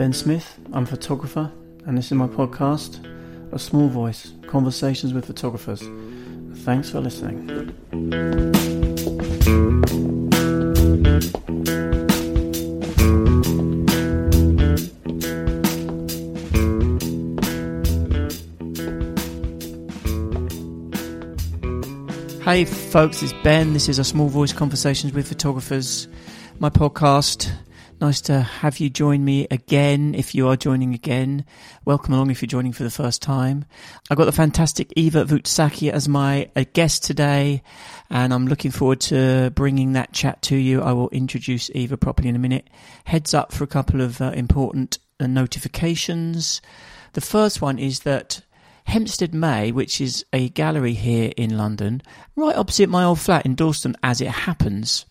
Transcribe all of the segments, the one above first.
Ben Smith. I'm a photographer, and this is my podcast, A Small Voice Conversations with Photographers. Thanks for listening. Hey, folks, it's Ben. This is A Small Voice Conversations with Photographers, my podcast. Nice to have you join me again. If you are joining again, welcome along if you're joining for the first time. I've got the fantastic Eva Voutsaki as my uh, guest today, and I'm looking forward to bringing that chat to you. I will introduce Eva properly in a minute. Heads up for a couple of uh, important uh, notifications. The first one is that Hempstead May, which is a gallery here in London, right opposite my old flat in Dalston, as it happens.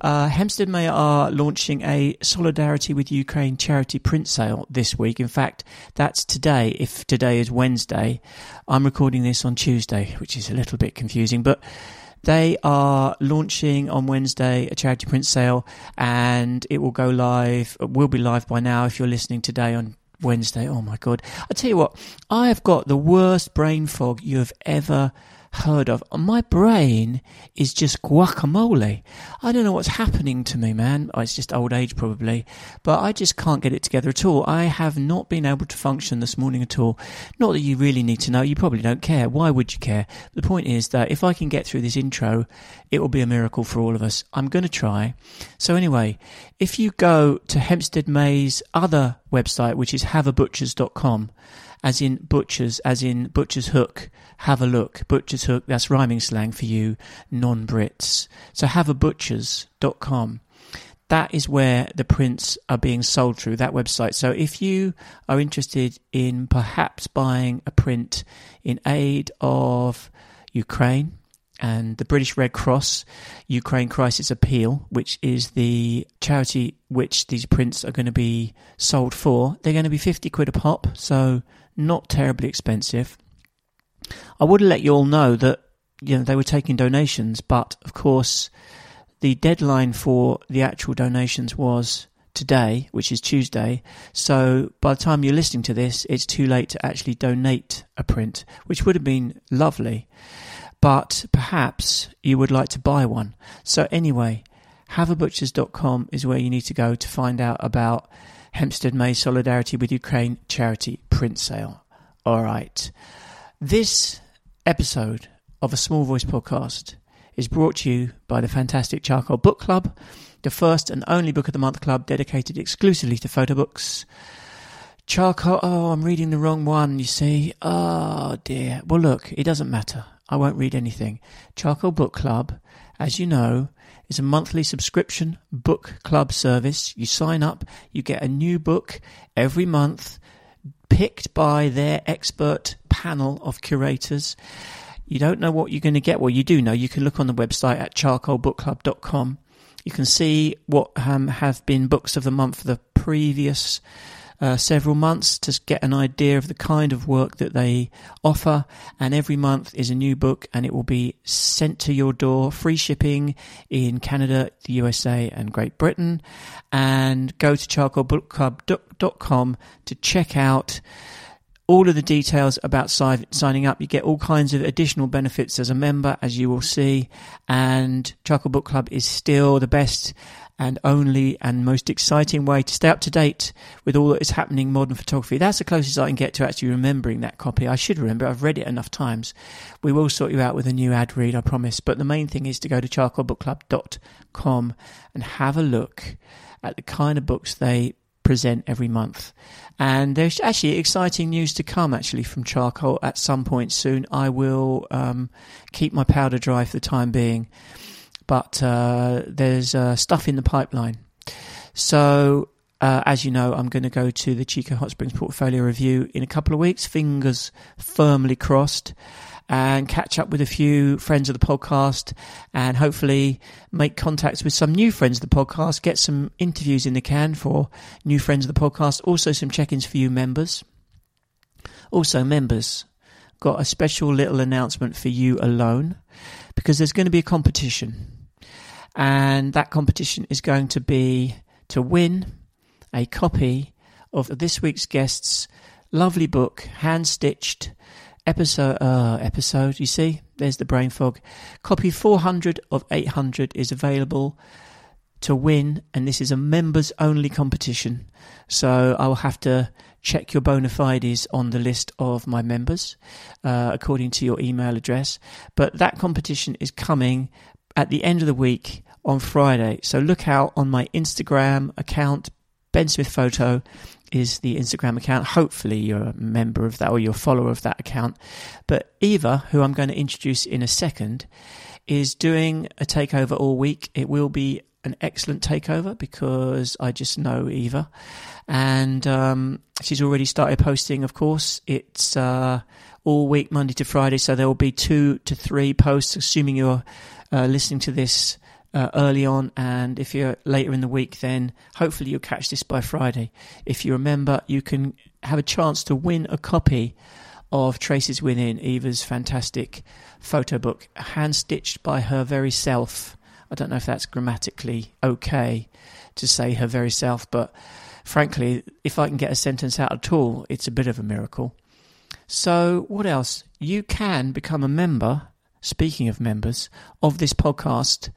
Uh, Hempstead May are launching a Solidarity with Ukraine charity print sale this week. In fact, that's today. If today is Wednesday, I'm recording this on Tuesday, which is a little bit confusing, but they are launching on Wednesday a charity print sale and it will go live, will be live by now if you're listening today on Wednesday. Oh my God. I tell you what, I have got the worst brain fog you have ever heard of. My brain is just guacamole. I don't know what's happening to me, man. Oh, it's just old age probably, but I just can't get it together at all. I have not been able to function this morning at all. Not that you really need to know. You probably don't care. Why would you care? The point is that if I can get through this intro, it will be a miracle for all of us. I'm going to try. So anyway, if you go to Hempstead May's other website, which is haveabutchers.com, as in butchers, as in butcher's hook. Have a look. Butcher's hook, that's rhyming slang for you non Brits. So have a haveabutchers.com. That is where the prints are being sold through that website. So if you are interested in perhaps buying a print in aid of Ukraine, and the British Red Cross Ukraine Crisis Appeal, which is the charity which these prints are going to be sold for. They're going to be 50 quid a pop, so not terribly expensive. I would let you all know that you know they were taking donations, but of course the deadline for the actual donations was today, which is Tuesday. So by the time you're listening to this, it's too late to actually donate a print, which would have been lovely. But perhaps you would like to buy one. So anyway, haveabutchers.com is where you need to go to find out about Hempstead May Solidarity with Ukraine charity print sale. All right. This episode of a Small Voice podcast is brought to you by the fantastic Charcoal Book Club, the first and only book of the month club dedicated exclusively to photo books. Charcoal, oh, I'm reading the wrong one, you see. Oh dear. Well, look, it doesn't matter. I won't read anything. Charcoal Book Club, as you know, is a monthly subscription book club service. You sign up, you get a new book every month, picked by their expert panel of curators. You don't know what you're going to get. Well, you do know. You can look on the website at charcoalbookclub.com. You can see what um, have been books of the month for the previous uh, several months to get an idea of the kind of work that they offer. And every month is a new book and it will be sent to your door, free shipping in Canada, the USA, and Great Britain. And go to charcoalbookclub.com to check out all of the details about si- signing up. You get all kinds of additional benefits as a member, as you will see. And Charcoal Book Club is still the best and only and most exciting way to stay up to date with all that is happening in modern photography. That's the closest I can get to actually remembering that copy. I should remember, I've read it enough times. We will sort you out with a new ad read, I promise. But the main thing is to go to charcoalbookclub.com and have a look at the kind of books they present every month. And there's actually exciting news to come actually from Charcoal at some point soon. I will um, keep my powder dry for the time being but uh, there's uh, stuff in the pipeline. So, uh, as you know, I'm going to go to the Chico Hot Springs portfolio review in a couple of weeks, fingers firmly crossed, and catch up with a few friends of the podcast and hopefully make contacts with some new friends of the podcast, get some interviews in the can for new friends of the podcast, also some check ins for you members. Also, members, got a special little announcement for you alone because there's going to be a competition and that competition is going to be to win a copy of this week's guests' lovely book, hand stitched episode. Uh, episode, you see, there's the brain fog. Copy 400 of 800 is available to win, and this is a members only competition. So I will have to check your bona fides on the list of my members uh, according to your email address. But that competition is coming at the end of the week on Friday. So look out on my Instagram account, Ben Smith Photo is the Instagram account. Hopefully, you're a member of that or you're a follower of that account. But Eva, who I'm going to introduce in a second, is doing a takeover all week. It will be an excellent takeover because I just know Eva, and um, she's already started posting. Of course, it's uh, all week, Monday to Friday, so there will be two to three posts, assuming you're uh, listening to this uh, early on, and if you're later in the week, then hopefully you'll catch this by Friday. If you remember, you can have a chance to win a copy of Traces Within, Eva's fantastic photo book, hand stitched by her very self. I don't know if that's grammatically okay to say her very self, but frankly, if I can get a sentence out at all, it's a bit of a miracle. So, what else? You can become a member, speaking of members, of this podcast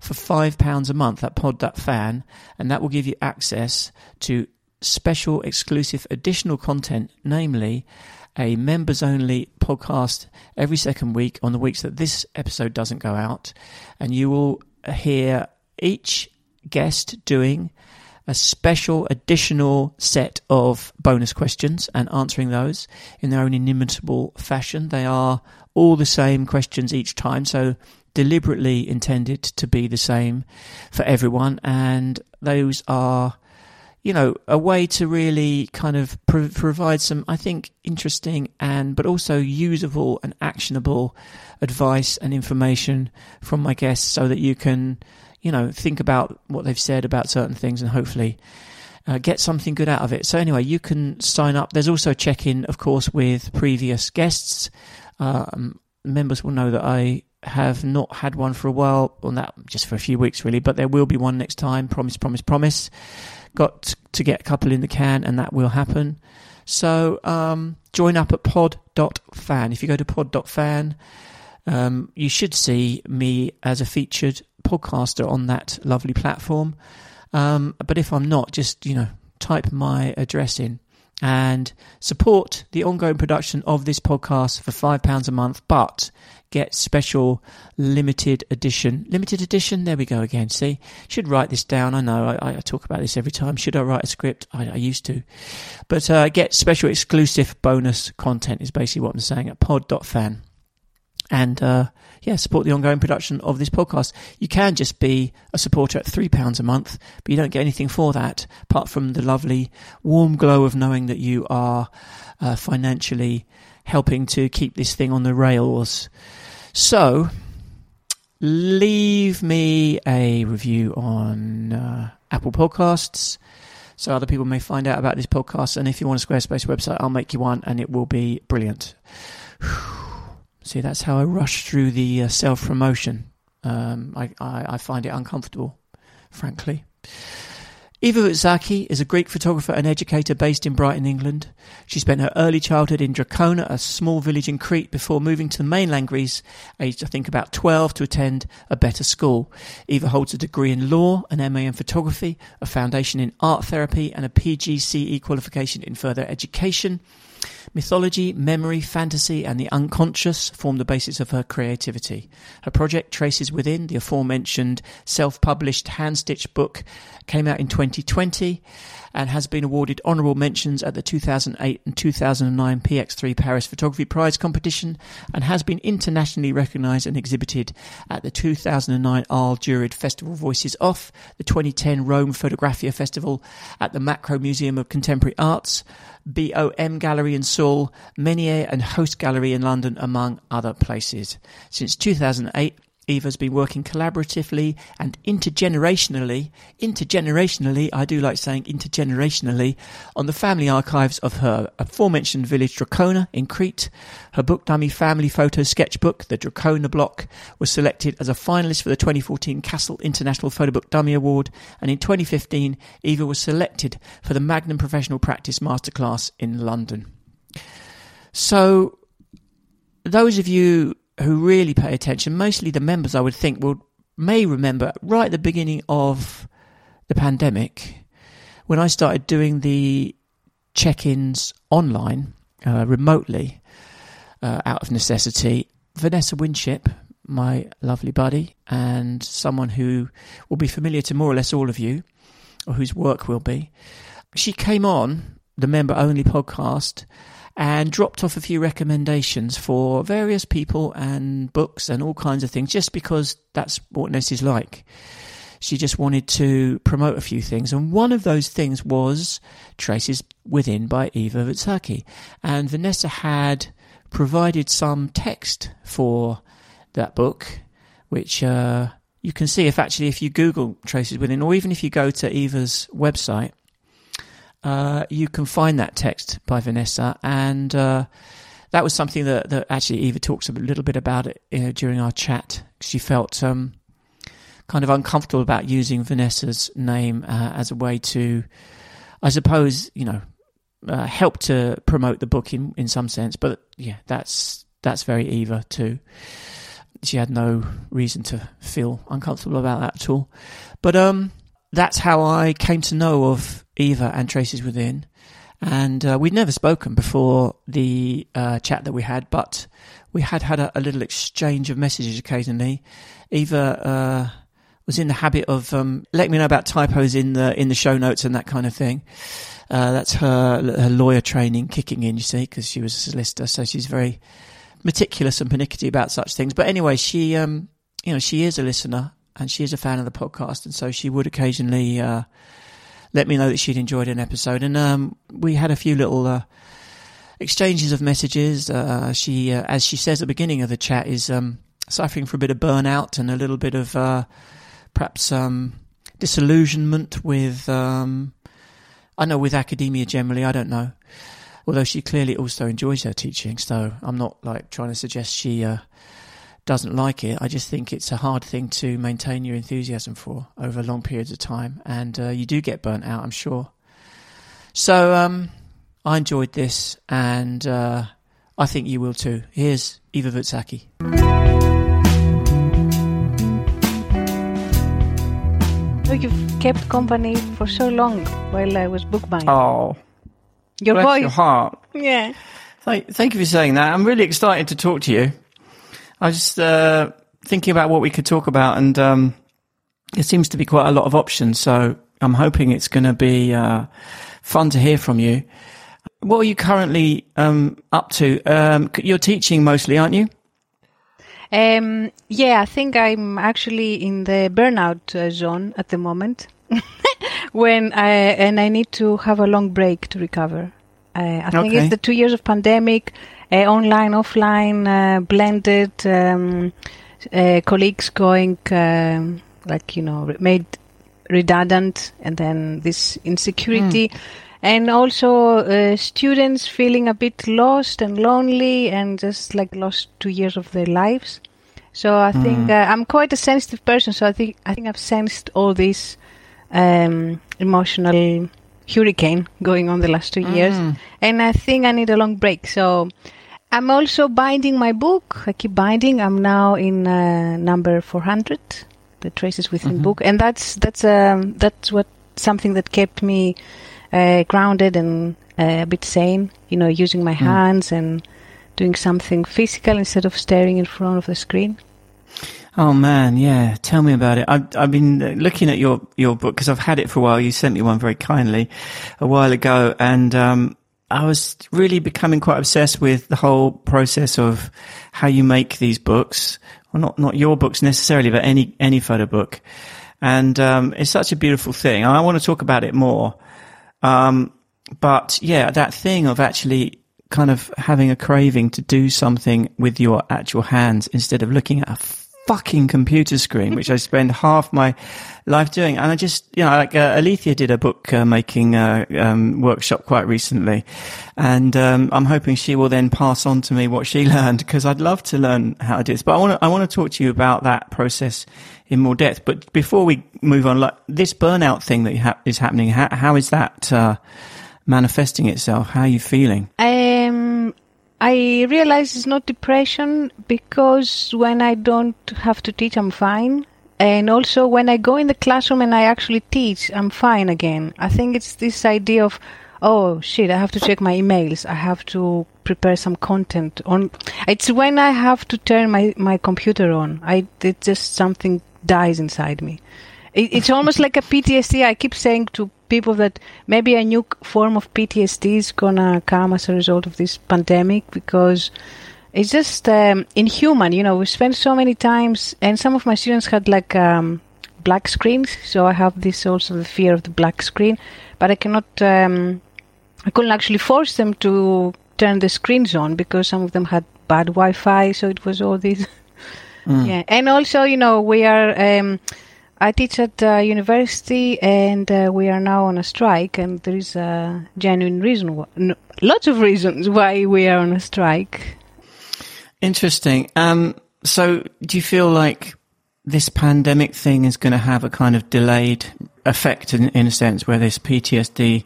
for £5 a month at pod.fan, and that will give you access to special, exclusive, additional content, namely a members only podcast every second week on the weeks that this episode doesn't go out. And you will hear each guest doing a special additional set of bonus questions and answering those in their own inimitable fashion. They are all the same questions each time, so deliberately intended to be the same for everyone, and those are, you know, a way to really kind of pro- provide some, I think, interesting and but also usable and actionable advice and information from my guests, so that you can, you know, think about what they've said about certain things and hopefully. Uh, get something good out of it. So anyway, you can sign up. There's also a check-in, of course, with previous guests. Um, members will know that I have not had one for a while, on that just for a few weeks really, but there will be one next time. Promise, promise, promise. Got to get a couple in the can, and that will happen. So um, join up at pod.fan. If you go to pod.fan, um, you should see me as a featured podcaster on that lovely platform. Um, but if I'm not, just you know, type my address in and support the ongoing production of this podcast for £5 a month, but get special limited edition. Limited edition, there we go again. See, should write this down. I know I, I talk about this every time. Should I write a script? I, I used to. But uh, get special exclusive bonus content is basically what I'm saying at pod.fan and uh, yeah, support the ongoing production of this podcast. You can just be a supporter at three pounds a month, but you don't get anything for that apart from the lovely warm glow of knowing that you are uh, financially helping to keep this thing on the rails. So, leave me a review on uh, Apple Podcasts so other people may find out about this podcast. And if you want a Squarespace website, I'll make you one, and it will be brilliant. See, that's how I rush through the uh, self promotion. Um, I, I, I, find it uncomfortable, frankly. Eva Voutsaki is a Greek photographer and educator based in Brighton, England. She spent her early childhood in Drakona, a small village in Crete, before moving to the mainland Greece, aged I think about 12, to attend a better school. Eva holds a degree in law, an MA in photography, a foundation in art therapy, and a PGCE qualification in further education. Mythology, memory, fantasy, and the unconscious form the basis of her creativity. Her project Traces Within, the aforementioned self published hand stitched book, came out in 2020 and has been awarded honourable mentions at the 2008 and 2009 PX3 Paris Photography Prize competition and has been internationally recognised and exhibited at the 2009 Arles Juried Festival Voies Off, the 2010 Rome Fotografia Festival at the Macro Museum of Contemporary Arts, BOM Gallery in Seoul, Menier and Host Gallery in London, among other places. Since 2008, Eva's been working collaboratively and intergenerationally, intergenerationally, I do like saying intergenerationally, on the family archives of her aforementioned village Drakona in Crete. Her book dummy family photo sketchbook, The Drakona Block, was selected as a finalist for the 2014 Kassel International Photo Book Dummy Award, and in 2015, Eva was selected for the Magnum Professional Practice Masterclass in London. So, those of you who really pay attention, mostly the members, I would think, will may remember right at the beginning of the pandemic when I started doing the check-ins online uh, remotely uh, out of necessity. Vanessa Winship, my lovely buddy, and someone who will be familiar to more or less all of you, or whose work will be, she came on the member only podcast and dropped off a few recommendations for various people and books and all kinds of things just because that's what Ness is like. She just wanted to promote a few things, and one of those things was Traces Within by Eva Voutsaki. And Vanessa had provided some text for that book, which uh, you can see if actually if you Google Traces Within, or even if you go to Eva's website, uh, you can find that text by Vanessa, and uh, that was something that, that actually Eva talks a little bit about it you know, during our chat. She felt um, kind of uncomfortable about using Vanessa's name uh, as a way to, I suppose, you know, uh, help to promote the book in, in some sense. But yeah, that's that's very Eva too. She had no reason to feel uncomfortable about that at all. But um, that's how I came to know of Eva and Traces Within. And uh, we'd never spoken before the uh, chat that we had, but we had had a, a little exchange of messages occasionally. Eva uh, was in the habit of um, letting me know about typos in the in the show notes and that kind of thing. Uh, that's her her lawyer training kicking in, you see, because she was a solicitor, so she's very meticulous and pernickety about such things. But anyway, she um, you know she is a listener and she is a fan of the podcast, and so she would occasionally uh, let me know that she'd enjoyed an episode. And um, we had a few little uh, exchanges of messages. Uh, she, uh, as she says at the beginning of the chat, is um, suffering from a bit of burnout and a little bit of uh, perhaps um, disillusionment with, um, I know, with academia generally. I don't know. Although she clearly also enjoys her teaching, so I'm not like trying to suggest she uh, doesn't like it. I just think it's a hard thing to maintain your enthusiasm for over long periods of time, and uh, you do get burnt out, I'm sure. So um, I enjoyed this, and uh, I think you will too. Here's Eva Voutsaki. Oh, you've kept company for so long while I was bookbinding. Oh, your voice. your heart. Yeah. Thank, thank you for saying that. I'm really excited to talk to you. I was just uh, thinking about what we could talk about, and um, there seems to be quite a lot of options. So I'm hoping it's going to be uh, fun to hear from you. What are you currently um, up to? Um, you're teaching mostly, aren't you? Um, yeah, I think I'm actually in the burnout uh, zone at the moment. when I and I need to have a long break to recover. Uh, I think Okay. it's the two years of pandemic, online, offline, uh, blended, um, uh, colleagues going um, like you know made redundant, and then this insecurity, and also uh, students feeling a bit lost and lonely, and just like lost two years of their lives. So I think uh, I'm quite a sensitive person. So I think I think I've sensed all this um, emotional hurricane going on the last two years, and I think I need a long break. So I'm also binding my book. I keep binding. I'm now in uh, number 400, the Traces Within book, and that's that's um, that's what something that kept me uh, grounded and uh, a bit sane. You know, using my hands and doing something physical instead of staring in front of the screen. Oh man, yeah. Tell me about it. I've I've been uh, looking at your your book because I've had it for a while. You sent me one very kindly a while ago, and um, I was really becoming quite obsessed with the whole process of how you make these books. Well, not not your books necessarily, but any any photo book. And um, it's such a beautiful thing. I want to talk about it more. Um, but yeah, that thing of actually kind of having a craving to do something with your actual hands instead of looking at a fucking computer screen, which I spend half my life doing. And I just, you know, like uh, Alethea did a book uh, making uh, um, workshop quite recently, and um, I'm hoping she will then pass on to me what she learned because I'd love to learn how to do this. But I want to, I want to talk to you about that process in more depth. But before we move on, like this burnout thing that ha- is happening, how, how is that uh, manifesting itself? How are you feeling? Um, I realize it's not depression because when I don't have to teach, I'm fine. And also when I go in the classroom and I actually teach, I'm fine again. I think it's this idea of, oh shit, I have to check my emails. I have to prepare some content on. It's when I have to turn my, my computer on. I, it's just something dies inside me. It, it's almost like a PTSD. I keep saying to people that maybe a new form of PTSD is gonna come as a result of this pandemic because it's just um, inhuman. You know, we spend so many times, and some of my students had like um, black screens, so I have this also the fear of the black screen, but I cannot. Um, I couldn't actually force them to turn the screens on because some of them had bad Wi-Fi, so it was all this. Mm. Yeah, and also, you know, we are. I teach at uh, university, and uh, we are now on a strike, and there is a genuine reason, wh- no, lots of reasons why we are on a strike. Interesting. Um, so, do you feel like this pandemic thing is going to have a kind of delayed effect, in, in a sense, where this PTSD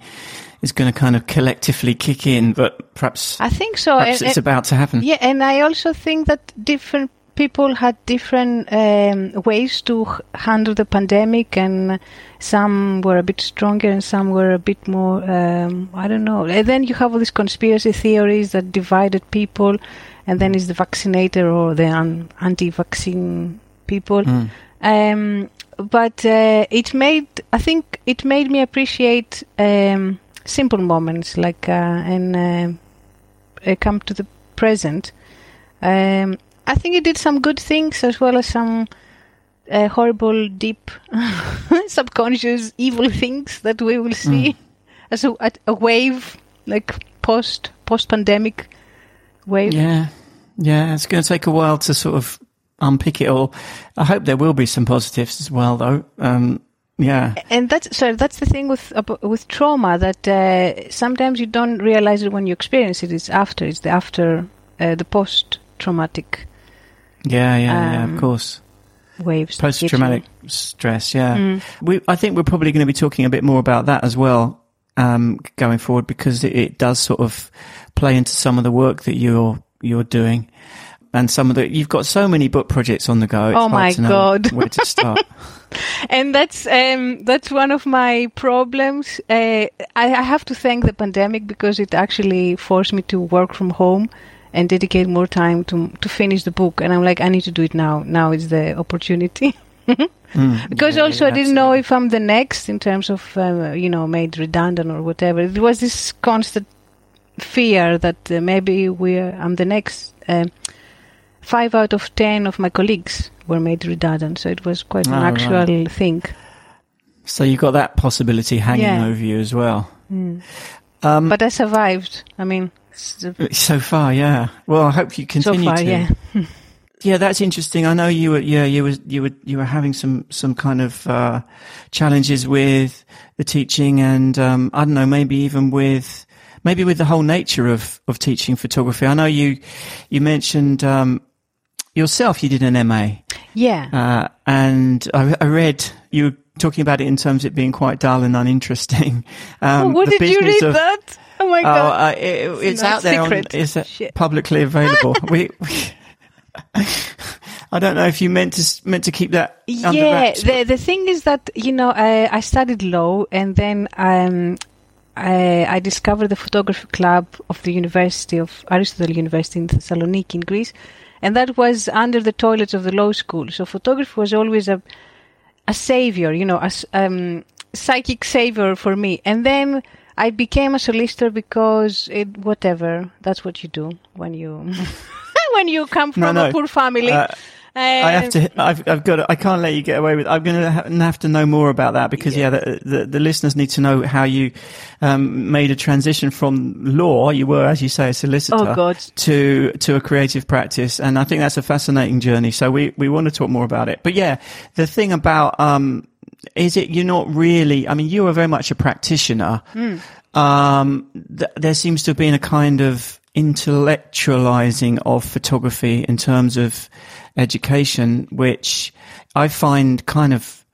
is going to kind of collectively kick in, but perhaps I think so. And, it's and, about to happen. Yeah, and I also think that different people had different um, ways to handle the pandemic, and some were a bit stronger and some were a bit more, um, I don't know. And then you have all these conspiracy theories that divided people, and then is the vaccinator or the un- anti vaccine people. Mm. Um, but uh, it made, I think, it made me appreciate um, simple moments like, uh, and uh, come to the present. Um, I think it did some good things as well as some uh, horrible, deep, subconscious, evil things that we will see mm. as a, a, wave, like post post pandemic wave. Yeah, yeah, it's going to take a while to sort of unpick it all. I hope there will be some positives as well, though. Um, yeah, and that's so. That's the thing with uh, with trauma that uh, sometimes you don't realize it when you experience it. It's after. It's the after uh, the post traumatic yeah, yeah, um, yeah, of um, course. Waves. Post traumatic stress, yeah. Mm. We, I think we're probably going to be talking a bit more about that as well um, going forward because it, it, does sort of play into some of the work that you're you're doing. And some of the you've got so many book projects on the go. It's oh my god, where to start? and that's um, that's one of my problems. Uh, I, I have to thank the pandemic because it actually forced me to work from home and dedicate more time to to finish the book. And I'm like, I need to do it now. Now is the opportunity. mm, because yeah, also yeah, I didn't know if I'm the next in terms of uh, you know made redundant or whatever. It was this constant fear that uh, maybe we I'm the next. Uh, five out of ten of my colleagues were made redundant, so it was quite an oh, actual right. thing. So you got that possibility hanging yeah. over you as well. Mm. Um, but I survived. I mean, so far, yeah. Well, I hope you continue so far, to. Yeah. yeah, that's interesting. I know you were, yeah, you were, you were, you were having some, some kind of, uh, challenges with the teaching and, um, I don't know, maybe even with, maybe with the whole nature of, of teaching photography. I know you, you mentioned, um, yourself, you did an MA. Yeah. Uh, and I, I read you were talking about it in terms of it being quite dull and uninteresting. Um, oh, what did you read of, that? Oh my god! Oh, uh, it, it's, out there. On, it's uh, publicly available. we, we I don't know if you meant to meant to keep that. yeah, the the thing is that you know I, I studied law and then um, I, I discovered the photography club of the University of Aristotle University in Thessaloniki in Greece, and that was under the toilets of the law school. So photography was always a a savior, you know, a um, psychic savior for me. And then I became a solicitor because it, whatever, that's what you do when you when you come from no, no. a poor family. Uh, I have to. I've, I've got. To, I can't let you get away with. I'm going to have to know more about that because yeah, the, the, the listeners need to know how you um, made a transition from law. You were, as you say, a solicitor oh, to to a creative practice, and I think that's a fascinating journey. So we we want to talk more about it. But yeah, the thing about um, is it you're not really. I mean, you are very much a practitioner. Mm. Um, th- there seems to have been a kind of intellectualizing of photography in terms of education, which I find kind of,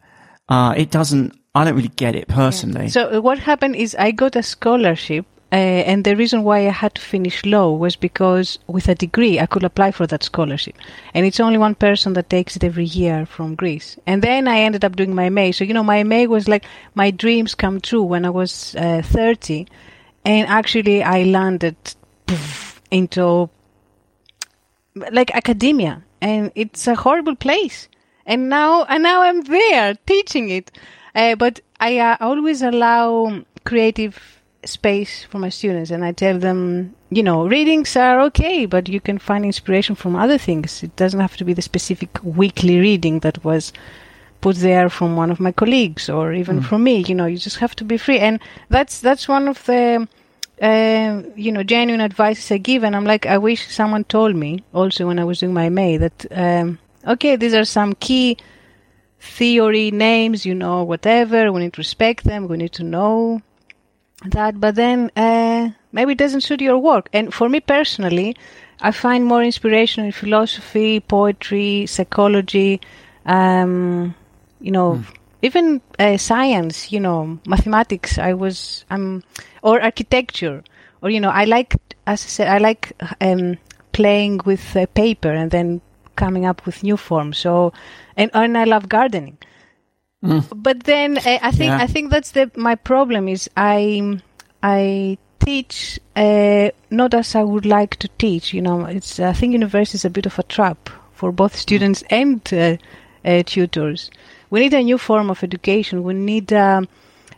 uh, it doesn't, I don't really get it personally. Yeah. So uh, what happened is I got a scholarship uh, and the reason why I had to finish law was because with a degree I could apply for that scholarship. And it's only one person that takes it every year from Greece. And then I ended up doing my MA. So, you know, my MA was like my dreams come true when I was uh, 30. And actually I landed poof, into like academia and it's a horrible place. And now, and now I'm there teaching it. Uh, but I uh, always allow creative space for my students, and I tell them, you know, readings are okay, but you can find inspiration from other things. It doesn't have to be the specific weekly reading that was put there from one of my colleagues or even mm. from me. You know, you just have to be free, and that's that's one of the uh, you know, genuine advice I give, and I'm like, I wish someone told me also when I was doing my MA that, um, okay, these are some key theory names, you know, whatever. We need to respect them. We need to know that, but then uh, maybe it doesn't suit your work. And for me personally, I find more inspiration in philosophy, poetry, psychology, um, you know, mm. even uh, science, you know, mathematics. I was, I'm or architecture, or you know, I like, as I said, I like um, playing with uh, paper and then coming up with new forms. So, and and I love gardening. Mm. But then uh, I think yeah. I think that's the my problem is I I teach uh, not as I would like to teach. You know, it's I think university is a bit of a trap for both students and uh, uh, tutors. We need a new form of education. We need. Um,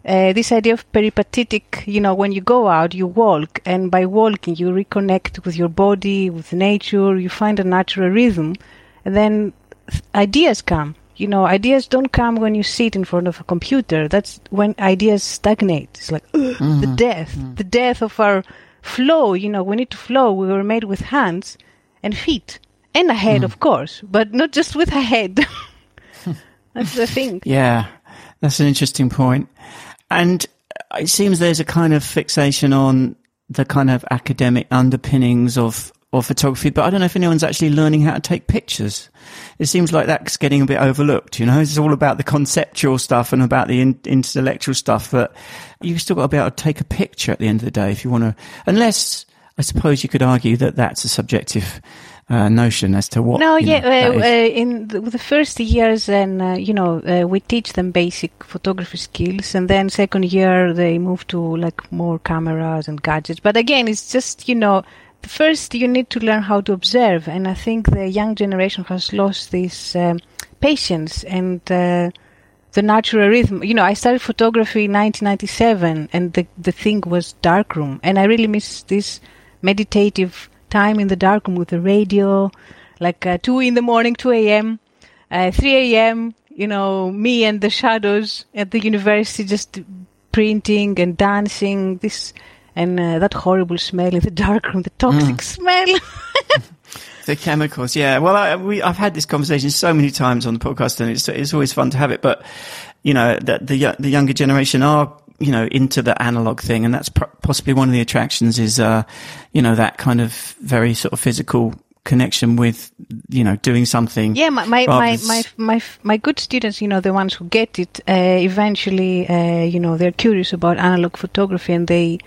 uh, this idea of peripatetic, you know, when you go out, you walk, and by walking, you reconnect with your body, with nature, you find a natural rhythm, and then ideas come. You know, ideas don't come when you sit in front of a computer. That's when ideas stagnate. It's like mm-hmm. the death, mm-hmm. the death of our flow. You know, we need to flow. We were made with hands and feet and a head, mm-hmm. of course, but not just with a head. That's the thing. Yeah, that's an interesting point. And it seems there's a kind of fixation on the kind of academic underpinnings of, of photography, but I don't know if anyone's actually learning how to take pictures. It seems like that's getting a bit overlooked, you know? It's all about the conceptual stuff and about the in, intellectual stuff, but you've still got to be able to take a picture at the end of the day if you want to, unless I suppose you could argue that that's a subjective uh, notion as to what. No, yeah, know, uh, uh, in the, the, first years, and uh, you know, uh, we teach them basic photography skills, and then second year they move to like more cameras and gadgets. But again, it's just you know, first you need to learn how to observe, and I think the young generation has lost this um, patience and. Uh, the natural rhythm. You know, I started photography in 1997, and the the thing was darkroom, and I really miss this meditative time in the dark room with the radio, like uh, 2 in the morning, 2 a.m., uh, 3 a.m., you know, me and the shadows at the university just printing and dancing, this and uh, that horrible smell in the dark room, the toxic mm. smell. the chemicals, yeah. Well, I, we, I've had this conversation so many times on the podcast, and it's it's always fun to have it. But you know, the the, the younger generation are you know, into the analog thing. And that's possibly one of the attractions is, uh, you know, that kind of very sort of physical connection with, you know, doing something. Yeah, my, my, my, my, my, my, good students, you know, the ones who get it, uh, eventually, uh, you know, they're curious about analog photography and they,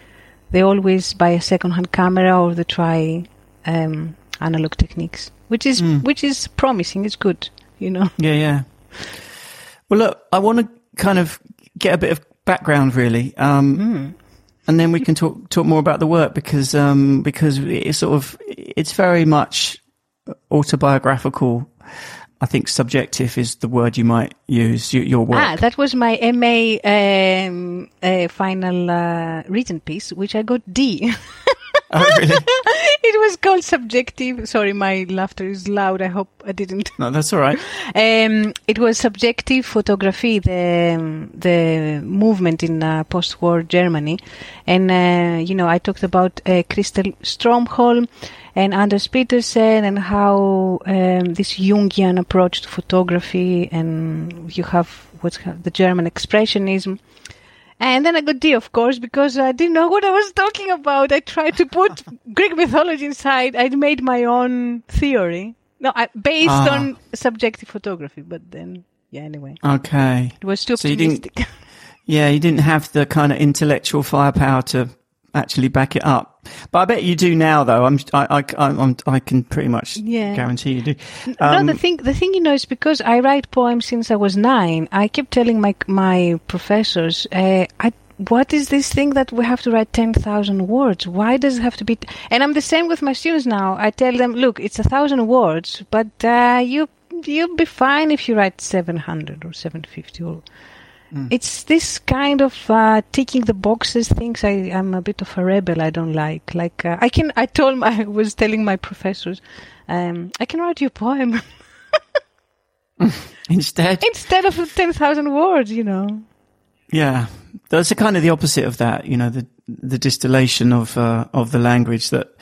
they always buy a second-hand camera or they try, um, analog techniques, which is, mm. which is promising. It's good, you know. Yeah, yeah. Well, look, I want to kind of get a bit of background, really. Um, mm. And then we can talk talk more about the work because um, because it's sort of it's very much autobiographical. I think subjective is the word you might use. Your, work. Ah, that was my MA um, uh, final uh, written piece, which I got D. Oh, really? it was called subjective. Sorry, my laughter is loud. I hope I didn't. No, that's all right. Um, it was subjective photography, the the movement in uh, post-war Germany, and uh, you know I talked about uh, Christer Stromholm and Anders Petersen and how um, this Jungian approach to photography, and you have what's the German expressionism. And then I got D, of course, because I didn't know what I was talking about. I tried to put Greek mythology inside. I made my own theory. No, I, based Ah. on subjective photography, but then, yeah, anyway. Okay. It was too So you. Yeah, you didn't have the kind of intellectual firepower to actually back it up. But I bet you do now, though. I'm, I, I, I'm, I can pretty much Yeah. guarantee you do. Um, no, the thing, the thing, you know, is because I write poems since I was nine. I kept telling my my professors, uh, I, "What is this thing that we have to write ten thousand words? Why does it have to be?" T-? And I'm the same with my students now. I tell them, "Look, it's a thousand words, but uh, you you'll be fine if you write seven hundred or seven fifty or." It's this kind of uh, ticking the boxes things. I, I'm a bit of a rebel. I don't like. Like uh, I can. I told. My, I was telling my professors, um, I can write you a poem. instead, instead of 10,000 words, you know. yeah, that's a kind of the opposite of that. You know, the the distillation of uh, of the language that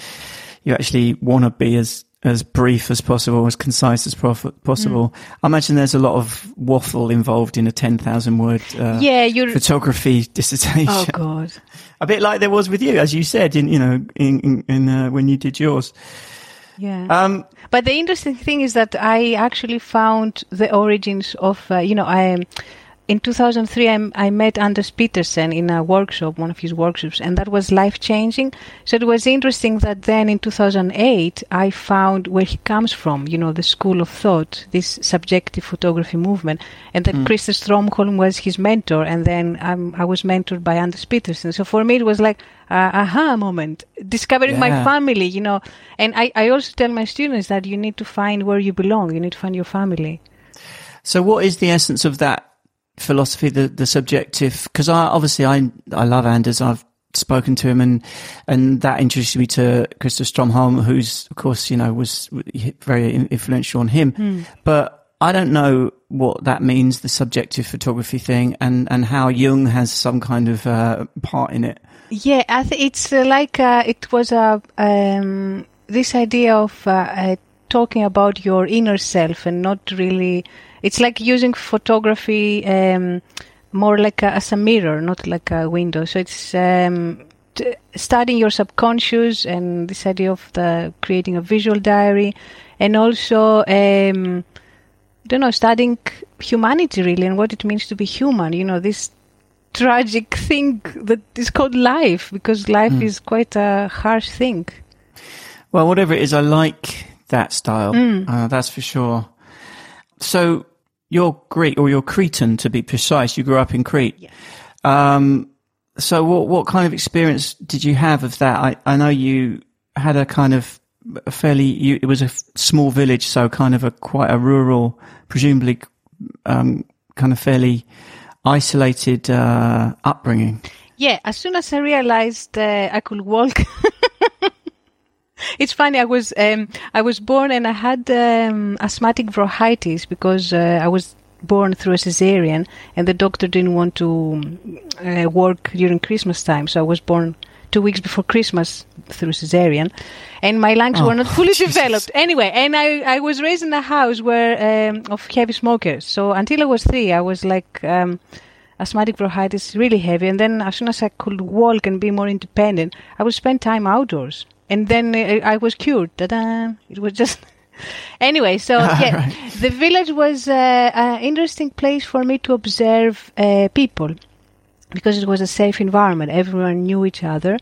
you actually want to be as as brief as possible, as concise as prof- possible. I imagine there's a lot of waffle involved in a ten thousand word uh, yeah, you're. photography dissertation. Oh, God. A bit like there was with you, as you said, in you know, in in, in uh, when you did yours. Yeah. Um, but the interesting thing is that I actually found the origins of, uh, you know, I. In 2003, I, I met Anders Petersen in a workshop, one of his workshops, and that was life changing. So it was interesting that then in 2008, I found where he comes from, you know, the school of thought, this subjective photography movement, and that Christer Stromholm was his mentor, and then um, I was mentored by Anders Petersen. So for me, it was like a aha moment, discovering my family, you know. And I, I also tell my students that you need to find where you belong, you need to find your family. so, what is the essence of that philosophy, the the subjective? Because I obviously I I love Anders. I've spoken to him, and and that introduced me to Christoph Stromholm, who's of course you know was very influential on him. But I don't know what that means, the subjective photography thing, and and how Jung has some kind of uh, part in it. Yeah, I th- it's uh, like uh, it was a um, this idea of uh, uh, talking about your inner self and not really. It's like using photography um, more like a, as a mirror, not like a window. So it's um, t- studying your subconscious and this idea of the creating a visual diary, and also. Um, don't know, studying humanity really and what it means to be human. You know, this tragic thing that is called life because life is quite a harsh thing. Well, whatever it is, I like that style. Uh, that's for sure. So you're Greek, or you're Cretan to be precise. You grew up in Crete. Yeah. Um, so what what kind of experience did you have of that? I, I know you had a kind of a fairly. You, it was a f- small village, so kind of a quite a rural, presumably, um, kind of fairly isolated uh, upbringing. Yeah, as soon as I realized uh, I could walk. It's funny. I was um, I was born and I had um, asthmatic bronchitis because uh, I was born through a cesarean, and the doctor didn't want to uh, work during Christmas time, so I was born two weeks before Christmas through cesarean, and my lungs Oh, were not fully Jesus. developed. Anyway, and I I was raised in a house where um, of heavy smokers, so until I was three, I was like. Um, asthmatic bronchitis really heavy and then as soon as i could walk and be more independent i would spend time outdoors and then i was cured Ta-da! it was just anyway so yeah Right. the village was uh, an interesting place for me to observe uh, people because it was a safe environment everyone knew each other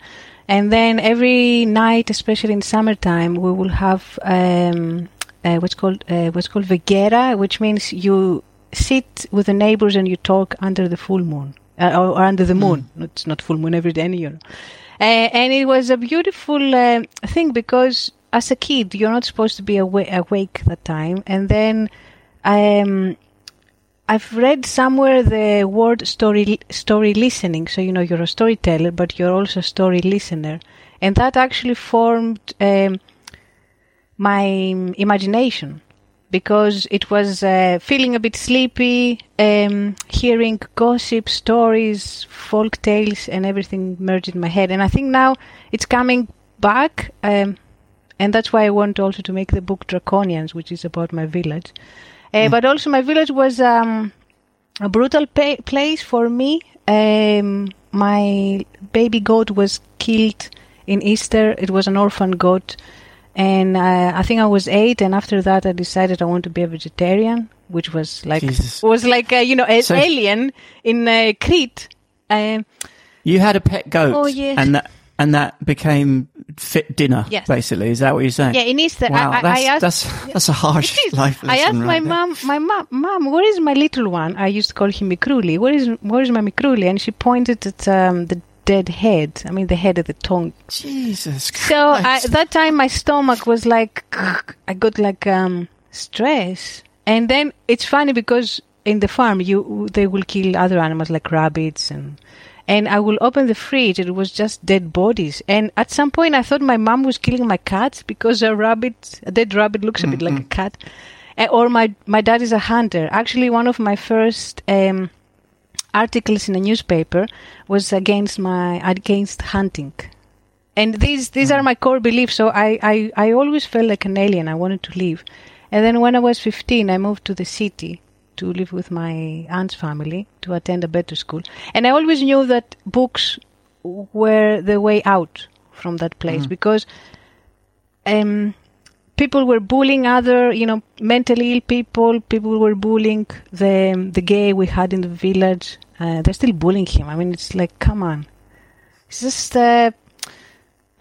and then every night especially in summertime we will have um, uh, what's called uh, what's called vegera which means you sit with the neighbors and you talk under the full moon uh, or, under the moon. It's not full moon every day, you know. Uh, and it was a beautiful uh, thing because as a kid you're not supposed to be awa- awake that time. And then um, I've read somewhere the word story story listening. So you know you're a storyteller, but you're also a story listener. and that actually formed um, my imagination because it was uh, feeling a bit sleepy, um, hearing gossip, stories, folk tales, and everything merged in my head. And I think now it's coming back, um, and that's why I want also to make the book Drakonians, which is about my village. Uh, But also, my village was um, a brutal pa- place for me. Um, my baby goat was killed in Easter. It was an orphan goat and uh, I think I was eight, and after that, I decided I want to be a vegetarian, which was like Jesus. was like uh, you know an So- alien in uh, Crete. Um, You had a pet goat, Oh, yes. and that and that became fit dinner. Yes. basically, is that what you're saying? yeah, in Easter, Wow, I, I, that's, I asked. that's that's a harsh life lesson. I asked my right there. mom, my mom, mom, where is my little one? I used to call him Mikruli. Where is where is my Mikruli? And she pointed at um, the dead head. I mean, the head of the tongue. Jesus Christ. So I, that time my stomach was like, I got like um, stress. And then it's funny because in the farm you they will kill other animals like rabbits and and I will open the fridge. It was just dead bodies. And at some point I thought my mom was killing my cats because a rabbit, a dead rabbit looks a bit like a cat. Uh, or my my dad is a hunter. Actually, one of my first. Um, articles in a newspaper was against my against hunting. And these these are my core beliefs so I, I i always felt like an alien. I wanted to leave and then when i was 15 i moved to the city to live with my aunt's family to attend a better school. And i always knew that books were the way out from that place because um people were bullying other you know mentally ill people. People were bullying the the gay we had in the village. Uh, they're still bullying him. I mean it's like come on. It's just uh,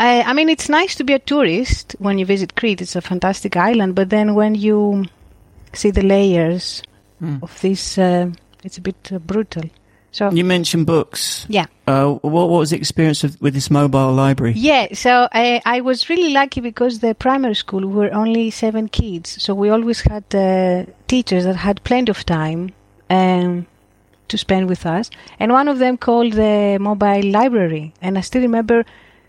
I, I mean it's nice to be a tourist when you visit crete. It's a fantastic island. But then when you see the layers Mm. of this uh, it's a bit uh, brutal so You mentioned books. yeah Uh, what, what was the experience of, with this mobile library? Yeah, so I, I was really lucky because the primary school we were only seven kids, so we always had uh, teachers that had plenty of time um, to spend with us. And one of them called the mobile library, and I still remember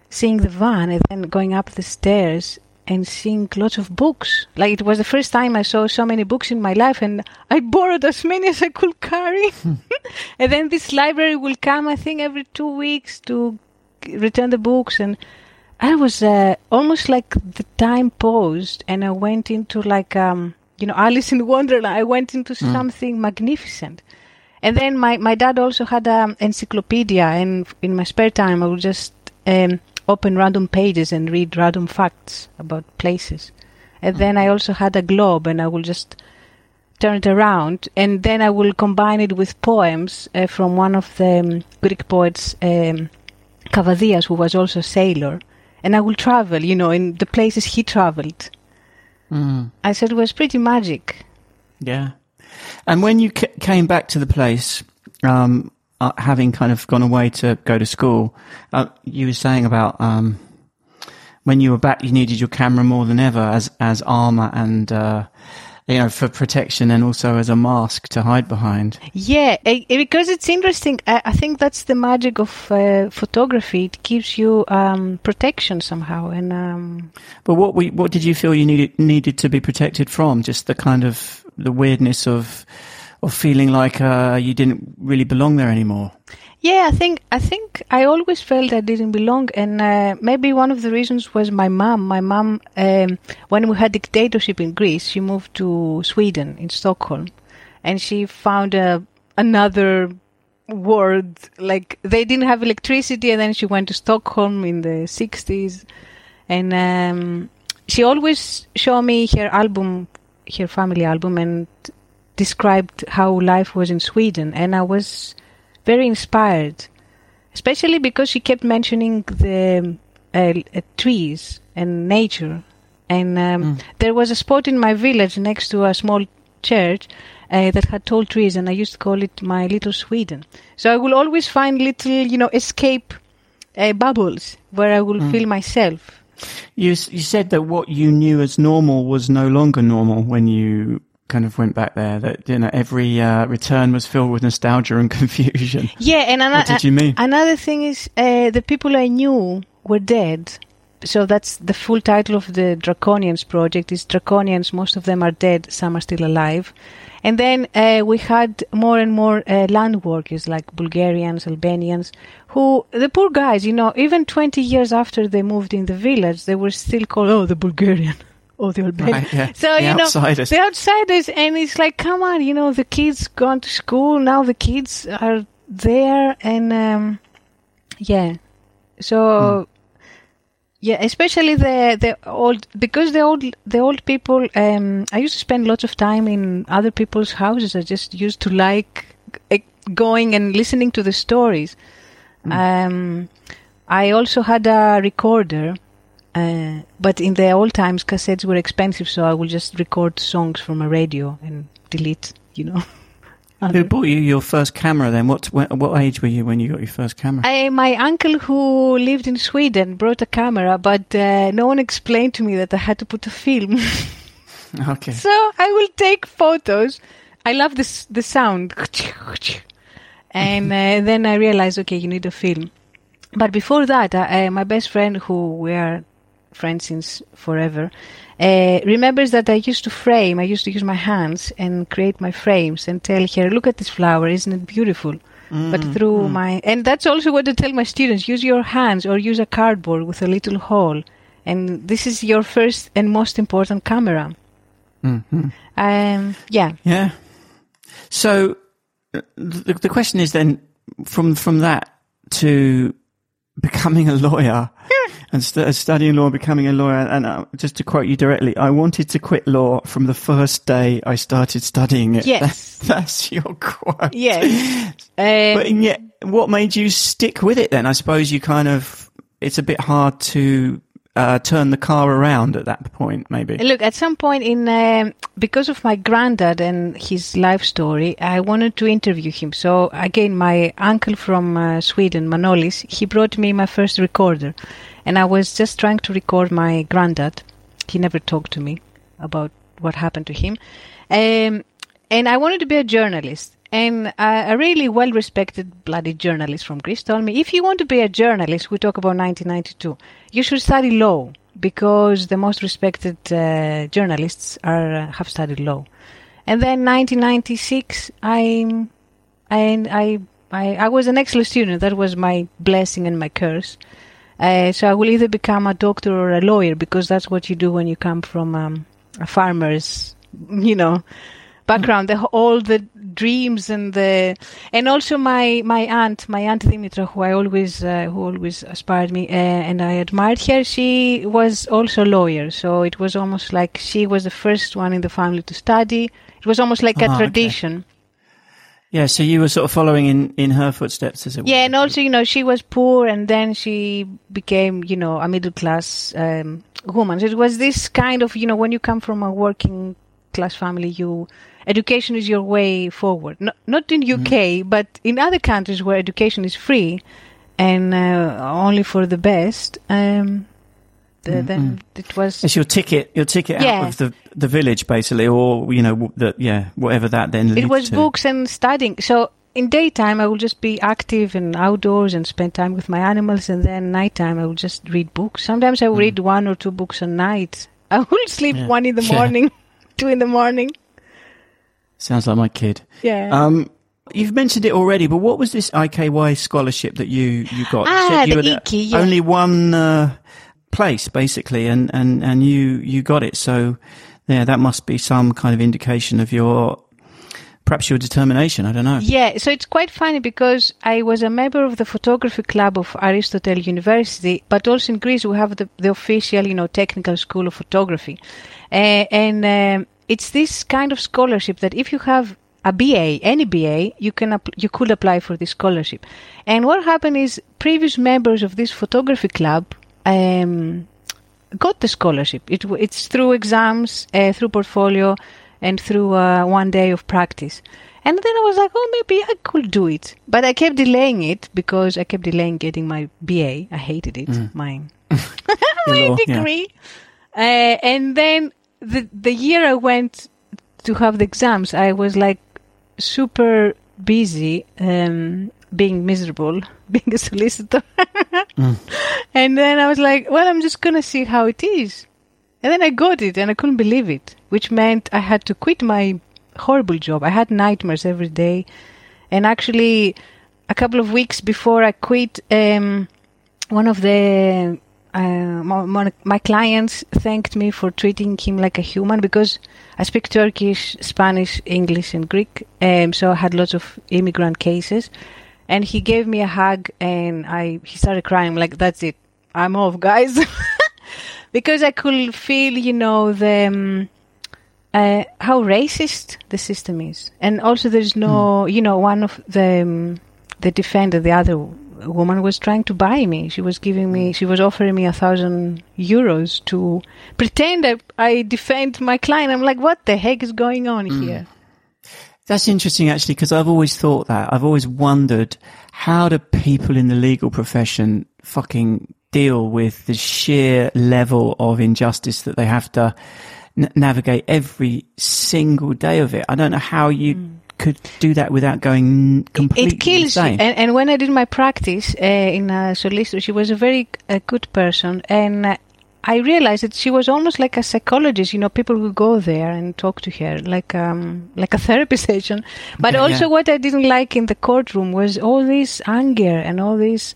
seeing the van and then going up the stairs and seeing lots of books. Like it was the first time I saw so many books in my life, and I borrowed as many as I could carry. and then this library will come, I think, every two weeks to return the books and i was uh, almost like the time paused and i went into like um you know alice in wonderland i went into something magnificent and then my, my dad also had an encyclopedia and in my spare time i would just um, open random pages and read random facts about places and then i also had a globe and i will just turn it around and then I will combine it with poems uh, from one of the um, Greek poets, um, Kavvadias, who was also a sailor. And I will travel, you know, in the places he traveled. Mm. I said it was pretty magic. Yeah. And when you c- came back to the place, um, uh, having kind of gone away to go to school, uh, you were saying about um, when you were back, you needed your camera more than ever as as armor and uh, you know for protection, and also as a mask to hide behind. Yeah, eh, because it's interesting. I, I think that's the magic of uh, photography. It gives you um, protection somehow. And um, But what we, what did you feel you needed needed to be protected from? Just the kind of the weirdness of of feeling like uh, you didn't really belong there anymore. Yeah, I think I think I always felt I didn't belong, and uh, maybe one of the reasons was my mom. My mom, um, when we had dictatorship in Greece, she moved to Sweden in Stockholm, and she found a, another world. Like they didn't have electricity, and then she went to Stockholm in the '60s, and um, she always showed me her album, her family album, and described how life was in Sweden, and I was very inspired, especially because she kept mentioning the uh, uh, trees and nature. And um, there was a spot in my village next to a small church uh, that had tall trees, and I used to call it my little Sweden. So I will always find little, you know, escape uh, bubbles where I will feel myself. You you said that what you knew as normal was no longer normal when you kind of went back there. That you know every uh, return was filled with nostalgia and confusion. Yeah, and What did you mean? another thing is uh, the people I knew were dead. So that's the full title of the Drakonians project is Drakonians. Most of them are dead. Some are still alive. And then uh, we had more and more uh, land workers like Bulgarians, Albanians, who, the poor guys, you know, even 20 years after they moved in the village, they were still called, oh, the Bulgarian. Or the Albanian. Right, yeah. So, The you know, outsiders. the outsiders, and it's like, come on, you know, the kids gone to school, now the kids are there, and, um, yeah. So, yeah, especially the the old because the old the old people. Um, I used to spend lots of time in other people's houses. I just used to like uh, going and listening to the stories. Um, I also had a recorder, uh, but in the old times, cassettes were expensive, so I would just record songs from a radio and delete. You know. Who bought you your first camera then? What wh- what age were you when you got your first camera? I, my uncle who lived in Sweden brought a camera, but uh, no one explained to me that I had to put a film. okay. so I will take photos. I love this the sound, and uh, then I realized, okay, you need a film. But before that, uh, my best friend, who we are friends since forever, uh, remembers that I used to frame. I used to use my hands and create my frames and tell her, "Look at this flower, isn't it beautiful?" But through my and that's also what I tell my students: use your hands or use a cardboard with a little hole, and this is your first and most important camera. Mhm. Um, yeah. Yeah. So the, the question is then from from that to becoming a lawyer and st- studying law, becoming a lawyer. And uh, just to quote you directly, I wanted to quit law from the first day I started studying it. Yes. that's your quote. Yes. Um, But and yet, what made you stick with it then? I suppose you kind of, it's a bit hard to uh, turn the car around at that point, maybe. Look, at some point in um, because of my granddad and his life story, I wanted to interview him. So again, my uncle from uh, Sweden, Manolis, he brought me my first recorder, and I was just trying to record my granddad. He never talked to me about what happened to him, um, and I wanted to be a journalist. And uh, a really well-respected bloody journalist from Greece told me, if you want to be a journalist, we talk about 1992, you should study law because the most respected uh, journalists are uh, have studied law. And then 1996, I, I, I, I, I was an excellent student. That was my blessing and my curse. Uh, so I will either become a doctor or a lawyer because that's what you do when you come from um, a farmer's, you know, background. The, all the dreams and the and also my my aunt, my aunt Dimitra, who I always uh, who always aspired me uh, and I admired her. She was also a lawyer, so it was almost like she was the first one in the family to study. It was almost like a tradition. okay. Yeah, so you were sort of following in, in her footsteps, as it were. Yeah, and also, you know, she was poor and then she became, you know, a middle class um, woman. So it was this kind of, you know, when you come from a working class family, you education is your way forward. Not, not in UK, but in other countries where education is free and uh, only for the best. Um, the, Then it was. It's your ticket, your ticket Yeah. out of the the village, basically, or you know, the, yeah, whatever that then It was to. books and studying. So in daytime, I will just be active and outdoors and spend time with my animals, and then nighttime, I will just read books. Sometimes I will read one or two books a night. I will sleep Mm. Yeah. one in the Yeah. morning, two in the morning. Sounds like my kid. Yeah. Um, you've mentioned it already, but what was this IKY scholarship that you you got? Ah, said you the were IKY, yeah. only one uh, place, basically, and and and you you got it. So yeah, that must be some kind of indication of your perhaps your determination. I don't know. Yeah, so it's quite funny because I was a member of the photography club of Aristotle University, but also in Greece we have the, the official, you know, technical school of photography, uh, and um, it's this kind of scholarship that if you have a BA, any BA, you can you could apply for this scholarship. And what happened is previous members of this photography club. Um, got the scholarship. It, it's through exams, uh, through portfolio, and through uh, one day of practice. And then I was like, oh, maybe I could do it. But I kept delaying it because I kept delaying getting my BA. I hated it, my, my law, yeah. degree. Uh, and then the, the year I went to have the exams, I was like super busy um, being miserable, being a solicitor. And then I was like, well, I'm just going to see how it is. And then I got it and I couldn't believe it, which meant I had to quit my horrible job. I had nightmares every day. And actually, a couple of weeks before I quit, um, one of the uh, my, my clients thanked me for treating him like a human because I speak Turkish, Spanish, English, and Greek. Um, so I had lots of immigrant cases. And he gave me a hug and I he started crying like that's it. I'm off, guys. because I could feel, you know, the um, uh, how racist the system is, and also there's no, mm. you know, one of the um, the defender, the other woman was trying to buy me. She was giving me, she was offering me a thousand euros to pretend that I defend my client. I'm like, what the heck is going on mm. here? That's interesting, actually, because I've always thought that. I've always wondered how do people in the legal profession fucking deal with the sheer level of injustice that they have to n- navigate every single day of it. I don't know how you mm. could do that without going completely It kills insane. you. And, and, when I did my practice uh, in a solicitor, she was a very uh, good person, and uh, I realized that she was almost like a psychologist. You know, people would go there and talk to her, like um, like a therapy session. But yeah, also, yeah. what I didn't like in the courtroom was all this anger and all this.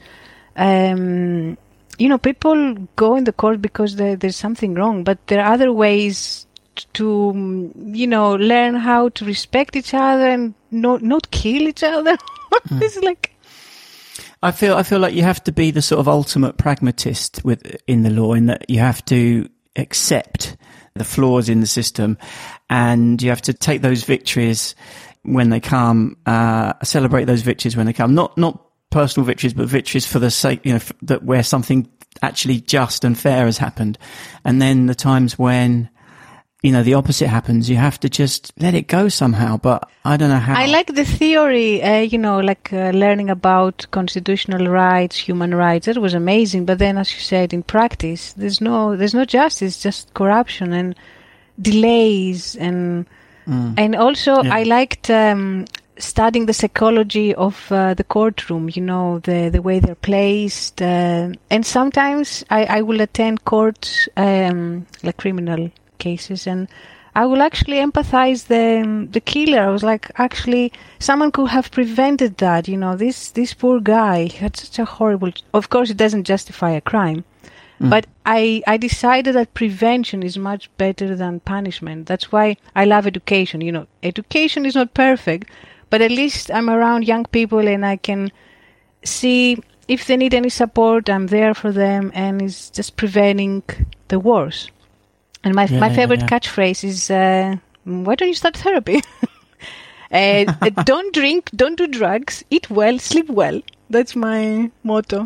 Um, you know, people go in the court because there's something wrong, but there are other ways to, you know, learn how to respect each other and not not kill each other. mm. it's like. I feel I feel like you have to be the sort of ultimate pragmatist with in the law, in that you have to accept the flaws in the system, and you have to take those victories when they come, uh, celebrate those victories when they come. Not not personal victories, but victories for the sake, you know, that where something actually just and fair has happened. And then the times when, you know, the opposite happens, you have to just let it go somehow. But I don't know how. I like the theory, uh, you know, like uh, learning about constitutional rights, human rights. That was amazing. But then, as you said, in practice, there's no, there's no justice, just corruption and delays and. Mm. And also, yeah. I liked um, studying the psychology of uh, the courtroom, you know, the, the way they're placed. Uh, and sometimes I, I will attend court, um, like criminal cases, and I will actually empathize the the killer. I was like, actually, someone could have prevented that. You know, this this poor guy had such a horrible. Of course, it doesn't justify a crime, mm. but I I decided that prevention is much better than punishment. That's why I love education. You know, education is not perfect, but at least I'm around young people and I can see if they need any support, I'm there for them, and it's just preventing the wars. And my yeah, my favorite yeah, yeah. catchphrase is, uh, "Why don't you start therapy?" uh, don't drink, don't do drugs, eat well, sleep well. That's my motto.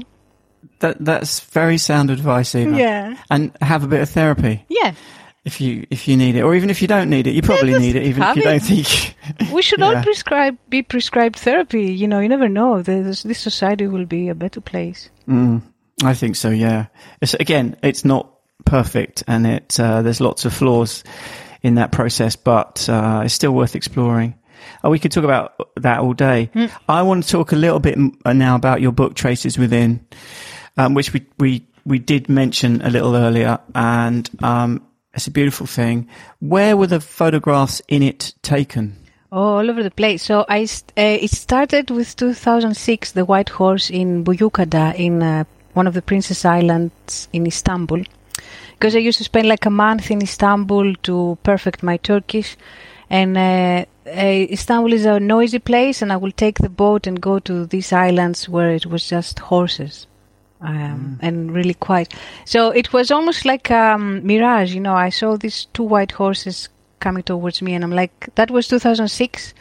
That that's very sound advice, Eva. Yeah. And have a bit of therapy. Yeah if you if you need it, or even if you don't need it, you probably need it, even if you don't think. we should all prescribe be prescribed therapy. You know, you never know. This, this society will be a better place. Mm, I think so. Yeah. It's, again, it's not perfect, and it uh, there's lots of flaws in that process, but uh, it's still worth exploring. Oh, we could talk about that all day. Mm. I want to talk a little bit uh, now about your book, Traces Within, um, which we we we did mention a little earlier, and um, it's a beautiful thing. Where were the photographs in it taken? Oh, all over the place. So I, uh, it started with 2006, the White Horse in Buyukada, in uh, one of the Princess Islands in Istanbul. Because I used to spend like a month in Istanbul to perfect my Turkish. And uh, uh Istanbul is a noisy place, and I will take the boat and go to these islands where it was just horses um, mm. and really quiet. So it was almost like a um, mirage. You know, I saw these two white horses coming towards me, and I'm like, that was 2006.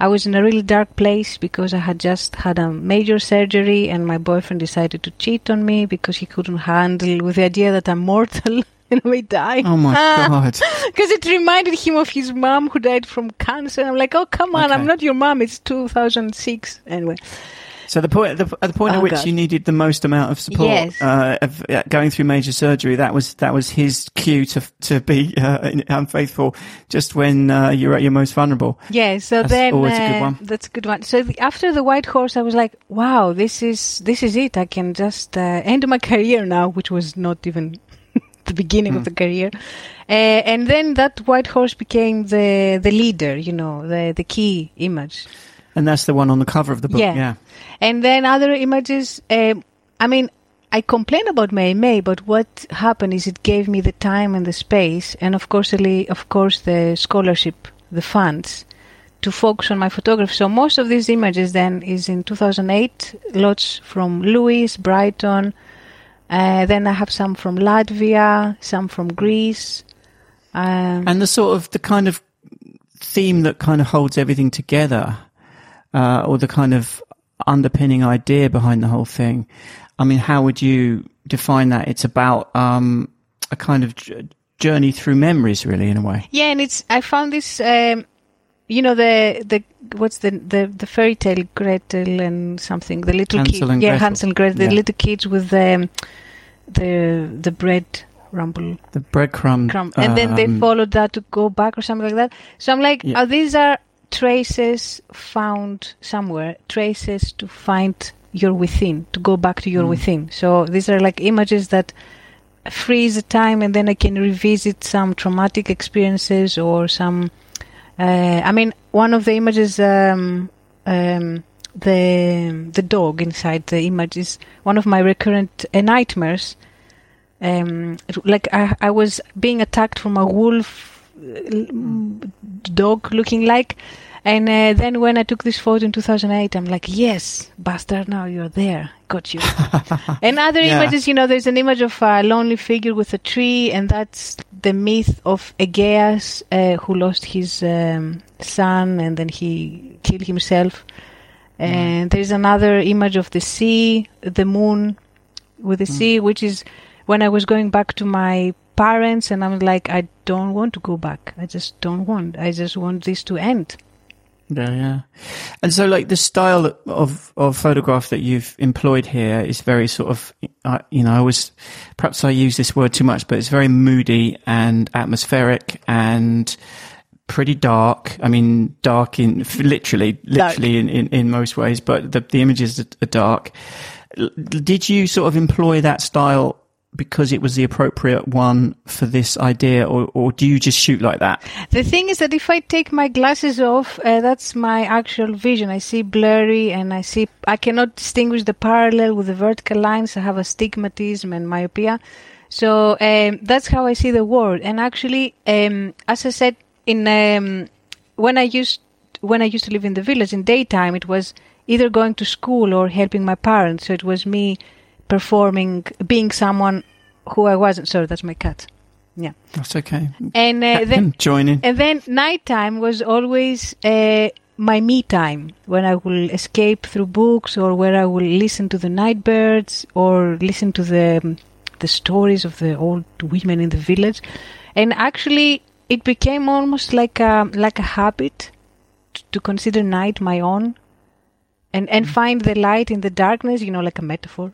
I was in a really dark place because I had just had a major surgery, and my boyfriend decided to cheat on me because he couldn't handle with the idea that I'm mortal. and we die. Oh my god! Because it reminded him of his mom who died from cancer. I'm like, oh come on, okay. I'm not your mom. It's 2006 anyway. So the point, the, at the point Oh, at which God. you needed the most amount of support, Yes. uh, of uh, going through major surgery, that was that was his cue to to be uh, unfaithful just when uh, you're at your most vulnerable. Yeah, so That's then always a good uh, one. that's a good one. So the, after the White Horse, I was like, "Wow, this is this is it. I can just uh, end my career now," which was not even the beginning Hmm. of the career. Uh, and then that White Horse became the the leader, you know, the the key image. And that's the one on the cover of the book. Yeah. Yeah. And then other images. Um, I mean, I complain about May May, but what happened is it gave me the time and the space, and of course, the, of course, the scholarship, the funds, to focus on my photography. So most of these images then is in 2008. Lots from Lewes, Brighton. Uh, then I have some from Latvia, some from Greece. Um, And the sort of the kind of theme that kind of holds everything together, uh, or the kind of underpinning idea behind the whole thing. I mean, how would you define that? It's about um, a kind of j- journey through memories, really, in a way. Yeah, and it's I found this. Um, you know the the what's the the, the fairy tale Gretel and something the little Hansel kid and yeah Gretel. Hansel and Gretel Yeah. the little kids with the the the bread rumble The breadcrumb, crumb and then they um, followed that to go back or something like that. So I'm like, Yeah. oh, these are traces found somewhere, traces to find your within, to go back to your Mm. within. So these are like images that freeze the time and then I can revisit some traumatic experiences or some. Uh, I mean, one of the images, um, um, the the dog inside the image is one of my recurrent uh, nightmares. Um, like I, I was being attacked from a wolf dog looking like, and uh, then when I took this photo in 2008, I'm like, yes, bastard, now you're there, got you. and other Yeah. images, you know, there's an image of a lonely figure with a tree, and that's the myth of Aegeus, uh, who lost his um, son and then he killed himself. And there's another image of the sea, the moon with the sea, which is when I was going back to my parents, and I'm like, I don't want to go back. I just don't want. I just want this to end. Yeah, yeah. And so, like the style of of photograph that you've employed here is very sort of, uh, you know, I was perhaps I use this word too much, but it's very moody and atmospheric and pretty dark. I mean, dark in literally, literally in, in, in most ways, but the the images are, are dark. Did you sort of employ that style because it was the appropriate one for this idea, or or do you just shoot like that? The thing is that if I take my glasses off, uh, that's my actual vision. I see blurry and I see, I cannot distinguish the parallel with the vertical lines. I have astigmatism and myopia. So um, that's how I see the world. And actually, um, as I said, in um, when I used when I used to live in the village in daytime, it was either going to school or helping my parents. So it was me performing, being someone who I wasn't. Sorry, that's my cat. Yeah, That's okay. and uh, then Join in. and then nighttime was always uh, my me time when I will escape through books or where I will listen to the night birds or listen to the the stories of the old women in the village. And actually, it became almost like a like a habit to consider night my own, and and find the light in the darkness. You know, like a metaphor.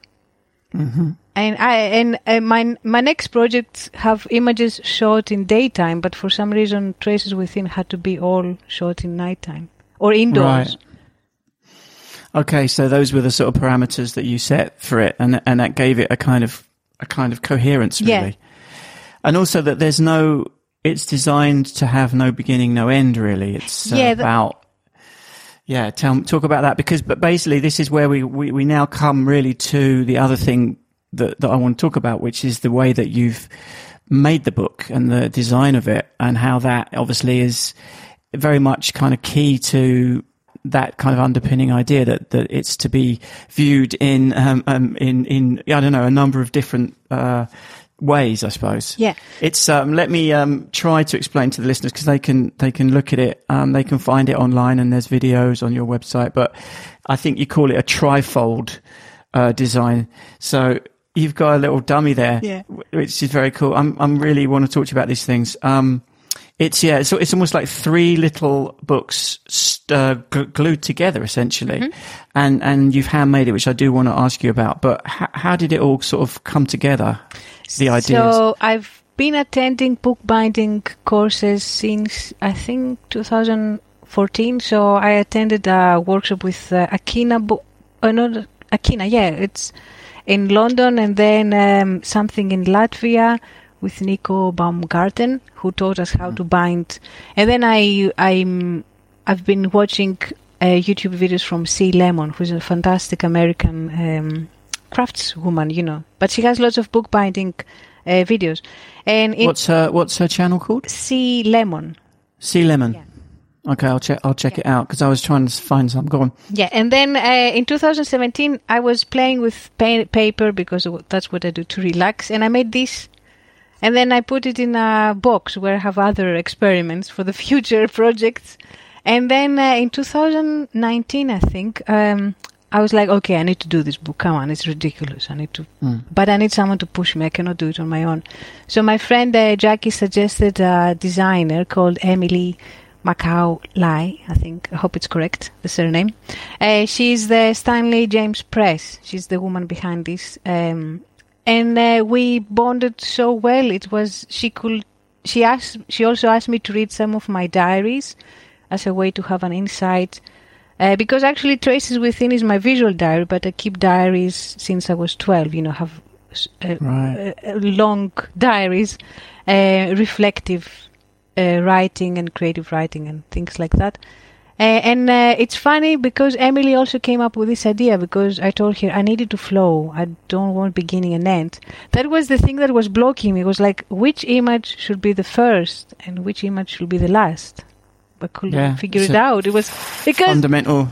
Hmm And I and uh, my my next projects have images shot in daytime, but for some reason, traces within had to be all shot in nighttime or indoors. Right. Okay, so those were the sort of parameters that you set for it, and and that gave it a kind of a kind of coherence, really. Yeah. And also that there's no, it's designed to have no beginning, no end, really. It's uh, Yeah, about, yeah. Tell talk about that because, but basically, this is where we, we we now come really to the other thing that that I want to talk about, which is the way that you've made the book and the design of it, and how that obviously is very much kind of key to that kind of underpinning idea that, that it's to be viewed in um, um, in in I don't know a number of different uh, ways, I suppose. Yeah. It's um, let me um, try to explain to the listeners because they can they can look at it, um, they can find it online, and there's videos on your website. But I think you call it a trifold uh, design. So you've got a little dummy there, Yeah. which is very cool. I'm I'm really want to talk to you about these things. Um, It's yeah, it's it's almost like three little books uh, glued together essentially, Mm-hmm. and and you've handmade it, which I do want to ask you about. But h- how did it all sort of come together? The ideas. So I've been attending bookbinding courses since I think 2014. So I attended a workshop with uh, Akina. Bo- not Akina, yeah, it's in London, and then um, something in Latvia with Nico Baumgarten, who taught us how to bind. And then I I'm I've been watching uh, YouTube videos from Sea Lemon, who's a fantastic American um, craftswoman, you know. But she has lots of bookbinding uh, videos. And what's her what's her channel called? Sea Lemon. Sea Lemon. Yeah. Okay, I'll check. I'll check it out because I was trying to find some. Go on. Yeah, and then uh, in 2017, I was playing with pa- paper because that's what I do to relax, and I made this. And then I put it in a box where I have other experiments for the future projects. And then uh, in 2019, I think, um, I was like, okay, I need to do this book. Come on, it's ridiculous. I need to, but I need someone to push me. I cannot do it on my own. So my friend uh, Jackie suggested a designer called Emily Macau Lai, I think. I hope it's correct, the surname. Uh, she's the Stanley James Press. She's the woman behind this. Um, and uh, we bonded so well. It was she could. She asked. She also asked me to read some of my diaries as a way to have an insight. Uh, because actually, Traces Within is my visual diary, but I keep diaries since I was 12. You know, have uh, Right. uh, uh, long diaries, uh, reflective uh, writing and creative writing and things like that. Uh, and uh, it's funny because Emily also came up with this idea because I told her I needed to flow. I don't want beginning and end. That was the thing that was blocking me. It was like which image should be the first and which image should be the last. I couldn't Yeah, figure it out. It was because Fundamental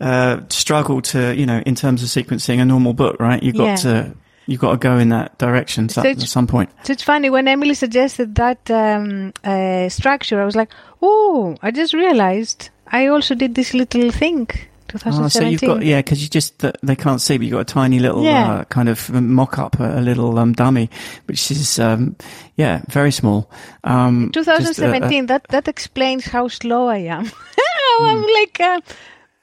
uh, struggle to you know in terms of sequencing a normal book, right? You've got Yeah. to you've got to go in that direction so- So at some point. So it's funny when Emily suggested that um, uh, structure. I was like, "Oh, I just realized I also did this little thing." Oh, so 2017. you've got yeah, because you just they can't see, but you've got a tiny little Yeah. uh, kind of mock up, a, a little um, dummy, which is um, yeah, very small. Um, just, uh, uh, 2017. that that explains how slow I am. How I'm Hmm. like uh,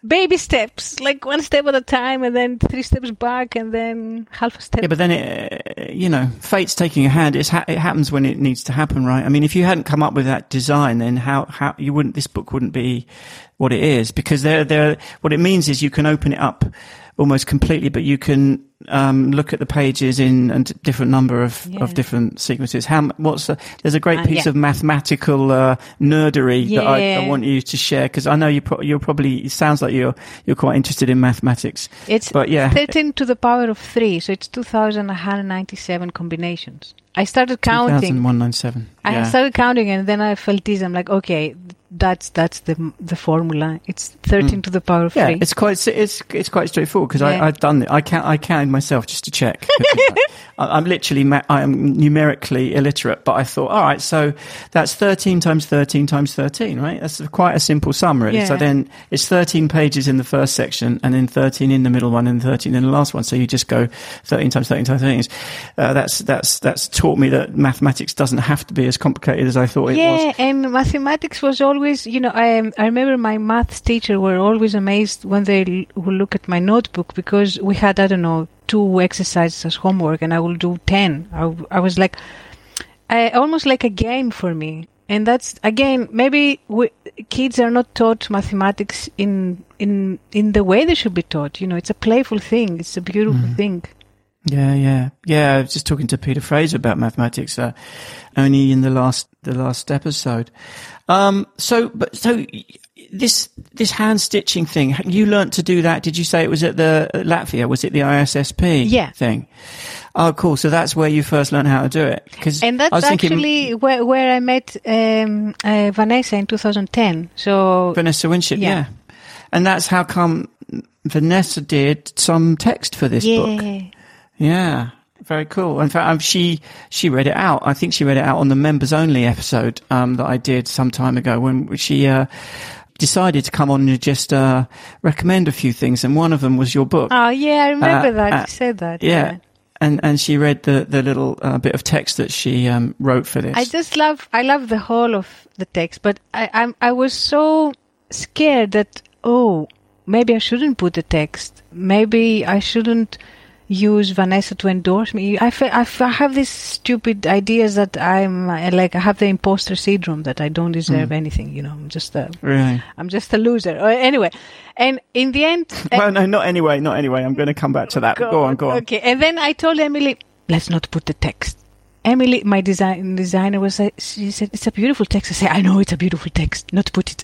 baby steps, like one step at a time, and then three steps back, and then half a step. Yeah, but then it, you know, fate's taking a hand. It's ha- it happens when it needs to happen, right? I mean, if you hadn't come up with that design, then how how you wouldn't this book wouldn't be what it is because there there what it means is you can open it up almost completely, but you can um, look at the pages in a different number of, Yeah. of different sequences. How what's the, there's a great Uh, piece yeah. of mathematical uh, nerdery that I, I want you to share because I know you pro- you're probably it sounds like you're you're quite interested in mathematics, it's but yeah, 13 to the power of three, so it's 2,197 combinations. I started counting. 197. I started counting, and then I felt this. I'm like, okay, that's that's the the formula. It's 13 to the power of. Yeah, three. it's quite it's it's quite straightforward because Yeah. I I've done it. I count I myself just to check. I, I'm literally ma- I am numerically illiterate, but I thought, all right, so that's 13 times 13 times 13, right? That's quite a simple sum, really. So then it's 13 pages in the first section, and then 13 in the middle one, and 13 in the last one. So you just go 13 times 13 times 13. Uh, that's that's that's taught me that mathematics doesn't have to be as complicated as I thought it yeah, was. and mathematics was always, you know, I I remember my maths teacher were always amazed when they would look at my notebook because we had I don't know two exercises as homework and I will do ten. I was like, I, almost like a game for me. And that's again maybe we, kids are not taught mathematics in in in the way they should be taught. You know, it's a playful thing. It's a beautiful Mm-hmm. thing. Yeah, yeah, yeah. I was just talking to Peter Fraser about mathematics uh, only in the last the last episode. Um, so, but so this this hand stitching thing, you learnt to do that? Did you say it was at the at Latvia? Was it the ISSP Yeah. thing? Oh, cool. So that's where you first learned how to do it. Because And that's I was thinking actually where, where I met um, uh, Vanessa in 2010. So Vanessa Winship, yeah. Yeah. and that's how come Vanessa did some text for this book. yeah, Yeah, very cool. In fact, um, she she read it out. I think she read it out on the members only episode um, that I did some time ago when she uh, decided to come on and just uh, recommend a few things, and one of them was your book. Oh yeah, I remember Uh, that uh, you said that. yeah. and and she read the the little uh, bit of text that she um, wrote for this. I just love I love the whole of the text, but I I'm, I was so scared that oh maybe I shouldn't put the text. Maybe I shouldn't use Vanessa to endorse me. I, fe- I, f- I have these stupid ideas that I'm uh, like I have the imposter syndrome that I don't deserve anything. You know, I'm just a really? I'm just a loser. Uh, anyway, and in the end, uh, Well, no, not anyway, not anyway. I'm going to come back to that. Go, on, go on. Okay, and then I told Emily, let's not put the text. Emily, my design designer, was like, she said, it's a beautiful text. I said, I know it's a beautiful text, not put it.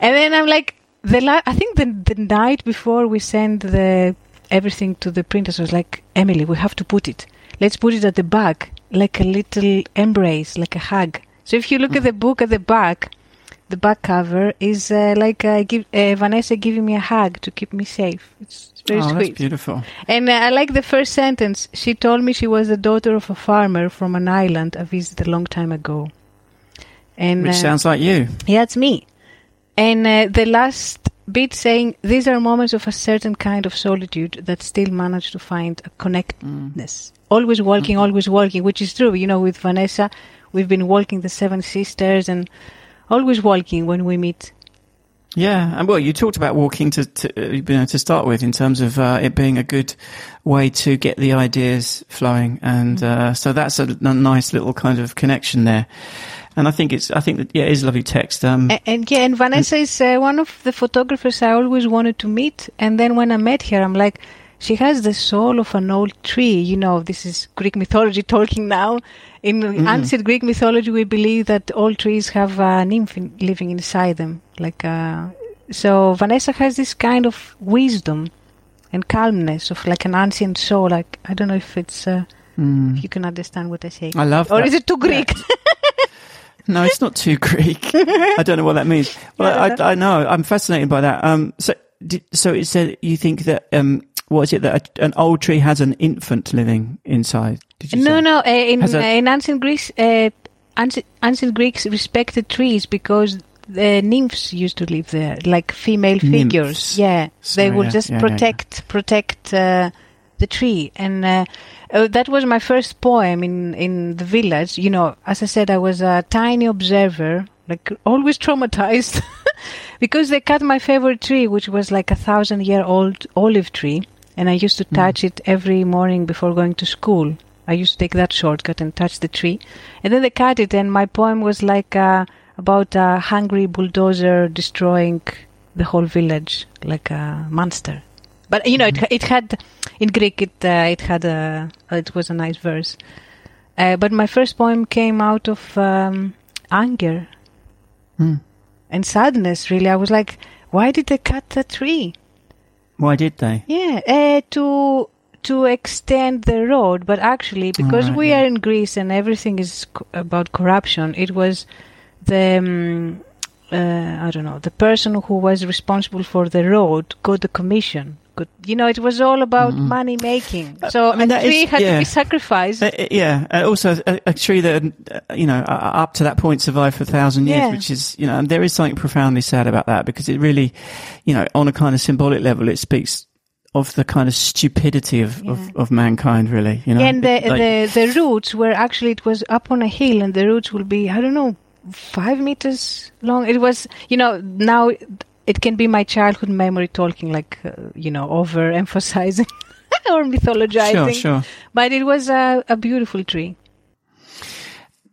And then I'm like, the la- I think the the night before we send the everything to the printers, I was like, Emily, we have to put it. Let's put it at the back, like a little embrace, like a hug. So if you look at the book at the back, the back cover is uh, like uh, give, uh, Vanessa giving me a hug to keep me safe. It's, it's very oh, sweet. that's beautiful. And uh, I like the first sentence. She told me she was the daughter of a farmer from an island I visited a long time ago. And Which uh, sounds like you. yeah, it's me. And uh, the last bit saying these are moments of a certain kind of solitude that still manage to find a connectedness. Always walking, always walking, which is true. You know, with Vanessa, we've been walking the Seven Sisters and always walking when we meet. Yeah, and well, you talked about walking to, to uh, you know to start with in terms of uh, it being a good way to get the ideas flowing, and uh, so that's a, a nice little kind of connection there. And I think it's I think that yeah, it is lovely text. Um, A- And, yeah, and Vanessa is uh, one of the photographers I always wanted to meet. And then when I met her, I'm like, she has the soul of an old tree. You know, this is Greek mythology talking now. In ancient Greek mythology, we believe that all trees have a nymph in, living inside them. Like, uh, so Vanessa has this kind of wisdom and calmness of like an ancient soul. Like, I don't know if it's, uh, mm, if you can understand what I say. I love. or that. is it too Greek? No, it's not too Greek. I don't know what that means. Well, I, I know. I'm fascinated by that. Um, so, did, so it said you think that um, what is it that a, an old tree has an infant living inside? Did you No, say? no. Uh, in a- uh, in ancient Greece, uh, ancient, ancient Greeks respected trees because the nymphs used to live there, like female figures. Yeah, Sorry, they would yeah, just yeah, yeah, yeah. protect protect uh, the tree, and uh, uh, that was my first poem in in the village. You know, as I said, I was a tiny observer, like always traumatized. because they cut my favorite tree, which was like a thousand year old olive tree, and I used to Hmm. touch it every morning before going to school. I used to take that shortcut and touch the tree, and then they cut it, and my poem was like uh, about a hungry bulldozer destroying the whole village like a monster. But you know, it, it had in Greek it uh, it had a it was a nice verse. Uh, but my first poem came out of um, anger Hmm. and sadness. Really, I was like, why did they cut the tree? Why did they? Yeah, uh, to to extend the road, but actually, because right, we yeah. are in Greece and everything is co- about corruption, it was the um, uh, I don't know the person who was responsible for the road got the commission. Got, you know, it was all about money making. So Mm-hmm. I mean, a tree is- had yeah. to be sacrificed. Uh, uh, yeah, uh, also a, a tree that uh, you know uh, up to that point survived for a thousand years, Yeah. which is you know, and there is something profoundly sad about that because it really, you know, on a kind of symbolic level, it speaks of the kind of stupidity of, of, of mankind, really. You know, and the, like- the the roots were actually it was up on a hill, and the roots will be I don't know five meters long. It was you know now it can be my childhood memory talking like uh, you know overemphasizing or mythologizing, sure, sure. but it was a, a beautiful tree.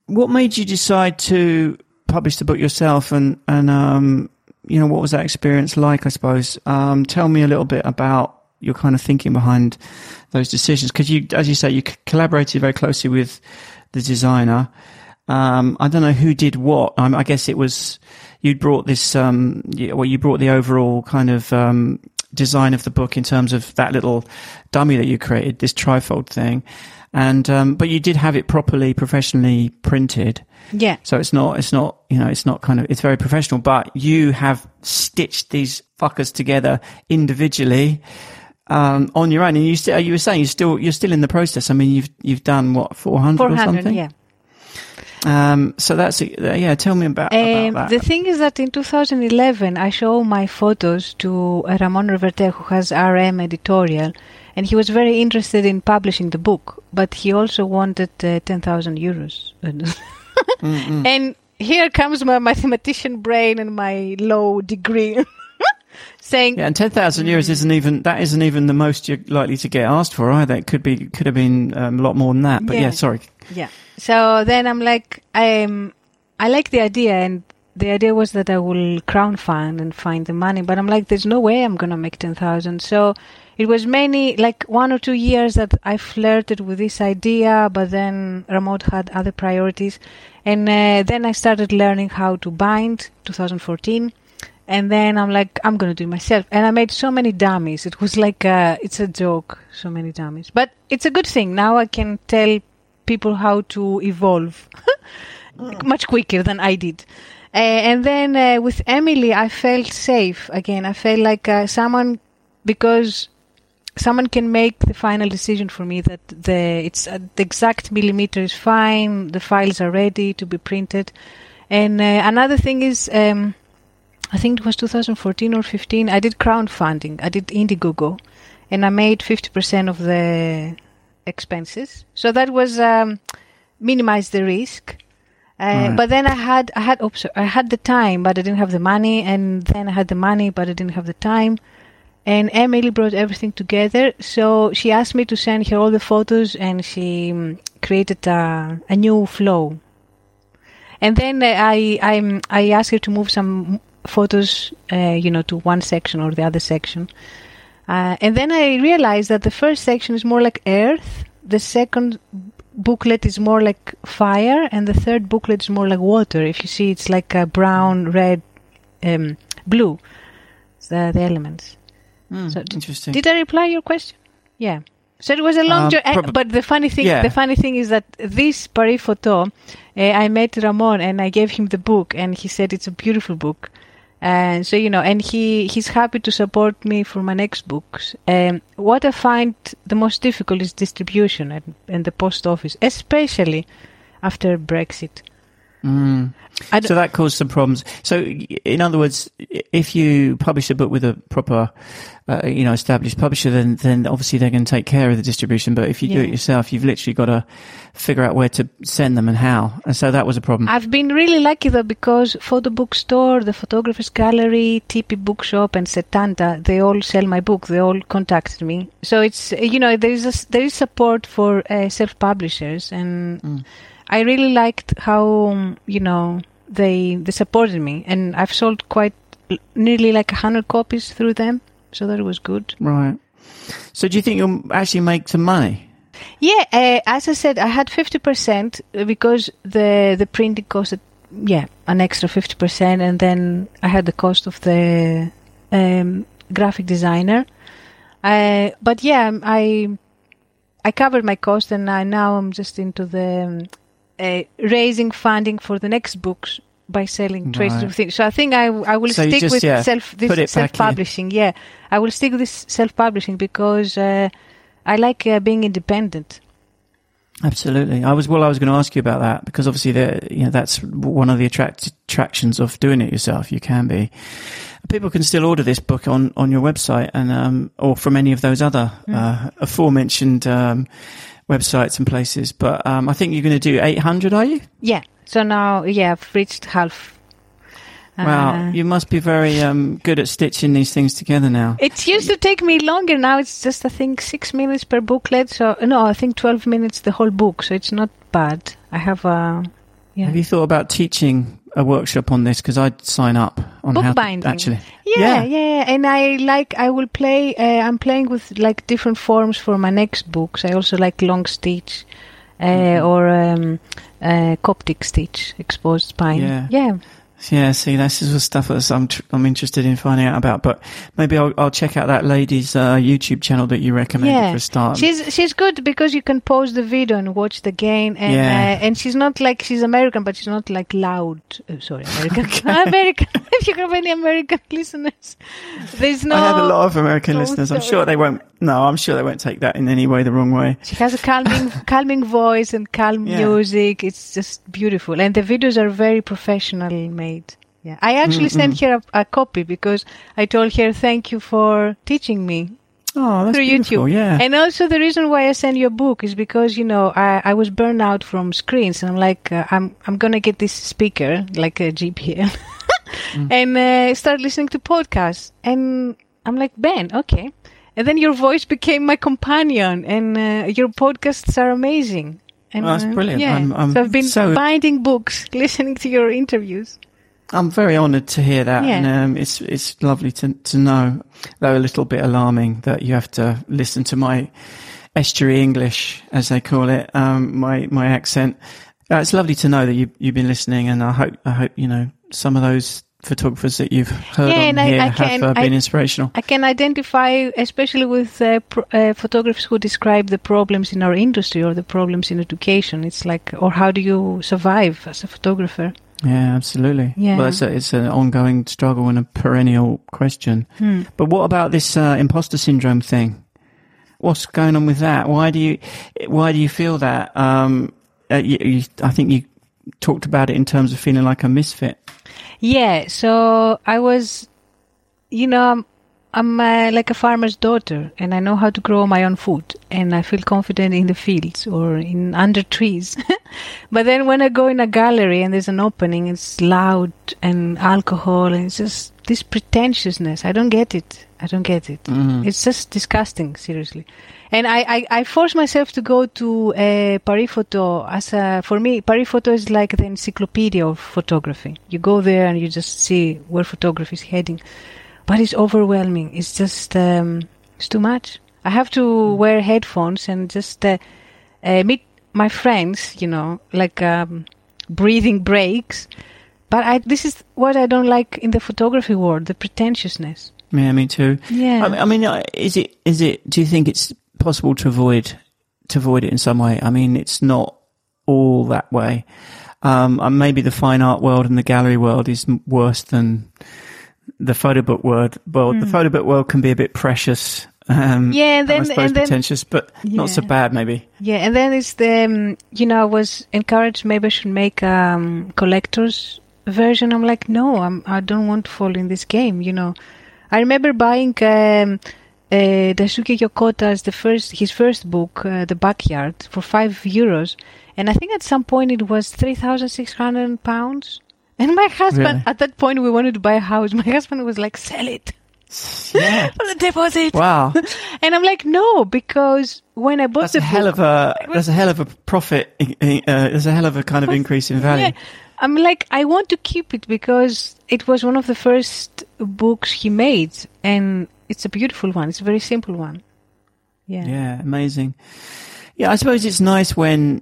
What made you decide to publish the book yourself, and and um, you know, what was that experience like? I suppose. Um, tell me a little bit about your kind of thinking behind those decisions, because you, as you say, you collaborated very closely with the designer. Um, I don't know who did what. Um, I guess it was you brought this. Um, well, you brought the overall kind of um, design of the book in terms of that little dummy that you created, this trifold thing, and um, but you did have it properly, professionally printed. Yeah, So it's not, it's not, you know, it's not kind of, it's very professional, but you have stitched these fuckers together individually, um, on your own. And you still, you were saying you're still, you're still in the process. I mean, you've, you've done what, 400 four or something? Yeah, Um, so that's yeah. Tell me about, Um, about the thing is that in 2011, I show my photos to uh, Ramon Reverte, who has RM editorial, and he was very interested in publishing the book, but he also wanted uh, 10,000 euros. Mm-mm. and here comes my mathematician brain and my low degree. Saying, Yeah, and ten thousand euros isn't even that isn't even the most you're likely to get asked for either. It could be could have been um, a lot more than that. But yeah, Yeah. sorry. Yeah. So then I'm like, I'm I like the idea, and the idea was that I will crowdfund and find the money. But I'm like, there's no way I'm gonna make ten thousand. So it was many, like one or two years that I flirted with this idea, but then Ramon had other priorities, and uh, then I started learning how to bind. 2014. And then I'm like, I'm gonna do it myself. And I made so many dummies. It was like, uh, it's a joke. So many dummies. But it's a good thing. Now I can tell people how to evolve much quicker than I did. Uh, and then uh, with Emily, I felt safe again. I felt like uh, someone because someone can make the final decision for me that the it's uh, the exact millimeter is fine. The files are ready to be printed. And uh, another thing is, um, I think it was 2014 or 15. I did crowdfunding. I did Indiegogo, and I made 50% of the expenses. So that was um, minimize the risk. Uh, Right. But then I had I had oops, I had the time, but I didn't have the money, and then I had the money, but I didn't have the time. And Emily brought everything together. So she asked me to send her all the photos, and she um, created a, a new flow. And then uh, I I I asked her to move some photos, uh, you know, to one section or the other section. Uh, and then I realized that the first section is more like earth, the second booklet is more like fire, and the third booklet is more like water. If you see, it's like a brown, red, um, blue, the, the elements. Mm, So d- interesting. Did I reply your question? Yeah. So it was a long Um, journey, prob- but the funny thing, Yeah. the funny thing is that this Paris photo, uh, I met Ramon and I gave him the book, and he said it's a beautiful book, and so you know, and he he's happy to support me for my next books. And what I find the most difficult is distribution and, and the post office, especially after Brexit. Mm. So that caused some problems. So, in other words, if you publish a book with a proper, uh, you know, established publisher, then then obviously they're going to take care of the distribution. But if you do it yourself, you've literally got to figure out where to send them and how. And so that was a problem. I've been really lucky though because Photo Book Store, the Photographers Gallery, TP Bookshop, and Setanta, they all sell my book. They all contacted me. So it's you know there is a there is support for uh, self publishers, and Mm. I really liked how um, you know they they supported me, and I've sold quite nearly like a hundred copies through them. So that was good. Right. So do you think you'll actually make some money? Yeah, uh, as I said, I had fifty percent because the the printing costed yeah an extra fifty percent, and then I had the cost of the um, graphic designer. Uh, but yeah, I I covered my cost, and I, now I'm just into the um, uh, raising funding for the next books by selling traces Right. of things. So I think I I will So stick just, with yeah, self put it back this self in. publishing. Yeah, I will stick with this self publishing because uh, I like uh, being independent. Absolutely. I was well. I was going to ask you about that because obviously, the you know that's one of the attract- attractions of doing it yourself. You can be. People can still order this book on, on your website and um, or from any of those other uh, aforementioned um, websites and places. But um, I think you're going to do 800. Are you? Yeah. So now, yeah, I've reached half. Wow, Uh, you must be very um, good at stitching these things together now. it used to take me longer. Now it's just, I think, six minutes per booklet. So no, I think twelve minutes the whole book. So it's not bad. I have a yeah. Have you thought about teaching a workshop on this? Because I'd sign up on how actually. Yeah, Yeah. yeah, and I like. I will play. Uh, I'm playing with like different forms for my next books. I also like long stitch, uh, Mhm. or um, uh, Coptic stitch, exposed spine. Yeah. yeah. Yeah, see, this is the stuff that I'm tr- I'm interested in finding out about. But maybe I'll, I'll check out that lady's uh, YouTube channel that you recommended Yeah. for a start. She's she's good because you can pause the video and watch the game, and Yeah. uh, and she's not like she's American, but she's not like loud. Oh, sorry, American. American. if you have any American listeners, there's no. I have a lot of American Oh, listeners. I'm sure they won't no, I'm sure they won't take that in any way the wrong way. She has a calming, calming voice and calm Yeah. music. It's just beautiful, and the videos are very professionally made. Yeah, I actually Mm, sent her a, a copy because I told her thank you for teaching me Oh, that's through. YouTube. Yeah. And also the reason why I sent you a book is because you know I, I was burned out from screens, and I'm like uh, I'm I'm gonna get this speaker like a JBL, Mm. and uh, start listening to podcasts. And I'm like Ben, okay. And then your voice became my companion, and uh, your podcasts are amazing. And, Oh, that's uh, brilliant. Yeah. I'm- I'm so I've been so- binding books, listening to your interviews. I'm very honoured to hear that, Yeah. and um, it's it's lovely to to know, though a little bit alarming that you have to listen to my estuary English, as they call it, um, my my accent. Uh, it's lovely to know that you you've been listening, and I hope I hope you know some of those photographers that you've heard Yeah, on and I- here I have uh, been I- inspirational. I can identify, especially with uh, uh, photographers who describe the problems in our industry or the problems in education. It's like, or how do you survive as a photographer? Yeah, absolutely. Yeah. Well, it's, a, it's an ongoing struggle and a perennial question. Hmm. But what about this uh, imposter syndrome thing? What's going on with that? Why do you why do you feel that? Um, uh, you, you, I think you talked about it in terms of feeling like a misfit. Yeah, so I was, you know, I'm, I'm uh, like a farmer's daughter, and I know how to grow my own food, and I feel confident in the fields or in under trees. but then when I go in a gallery and there's an opening, it's loud and alcohol, and it's just this pretentiousness. I don't get it. I don't get it. It's just disgusting, seriously. And I, I, I force myself to go to uh, Paris Photo as a, for me, Paris Photo is like the encyclopedia of photography. You go there and you just see where photography is heading. But it's overwhelming. It's just, um, it's too much. I have to wear headphones and just uh, uh, meet my friends, you know, like um, breathing breaks. But I, this is what I don't like in the photography world, the pretentiousness. Yeah, me too. Yeah. I mean, I mean, uh, is it is it? Do you think it's possible to avoid to avoid it in some way? I mean, it's not all that way. Um, and maybe the fine art world and the gallery world is worse than the photo book world. World. The photo book world can be a bit precious. Um, Hmm. Yeah, and I then- suppose and then- pretentious, but not so bad. Maybe. Yeah, and then it's the um, you know I was encouraged maybe I should make um, collector's version. I'm like, no, I'm I don't want to fall in this game. You know, I remember buying um, uh, Daisuke Yokota's the first his first book, uh, The Backyard, for five euros, and I think at some point it was three thousand six hundred pounds. And my husband, Really? at that point, we wanted to buy a house. My husband was like, "Sell it Yeah. the deposit." wow. And I'm like, "No," because when I bought That's the a hell book, of a that's a hell of a profit. Uh, there's a hell of a kind of increase in value. Yeah. I'm like, I want to keep it because it was one of the first books he made, and it's a beautiful one. It's a very simple one. Yeah. Yeah, amazing. Yeah, I suppose it's nice when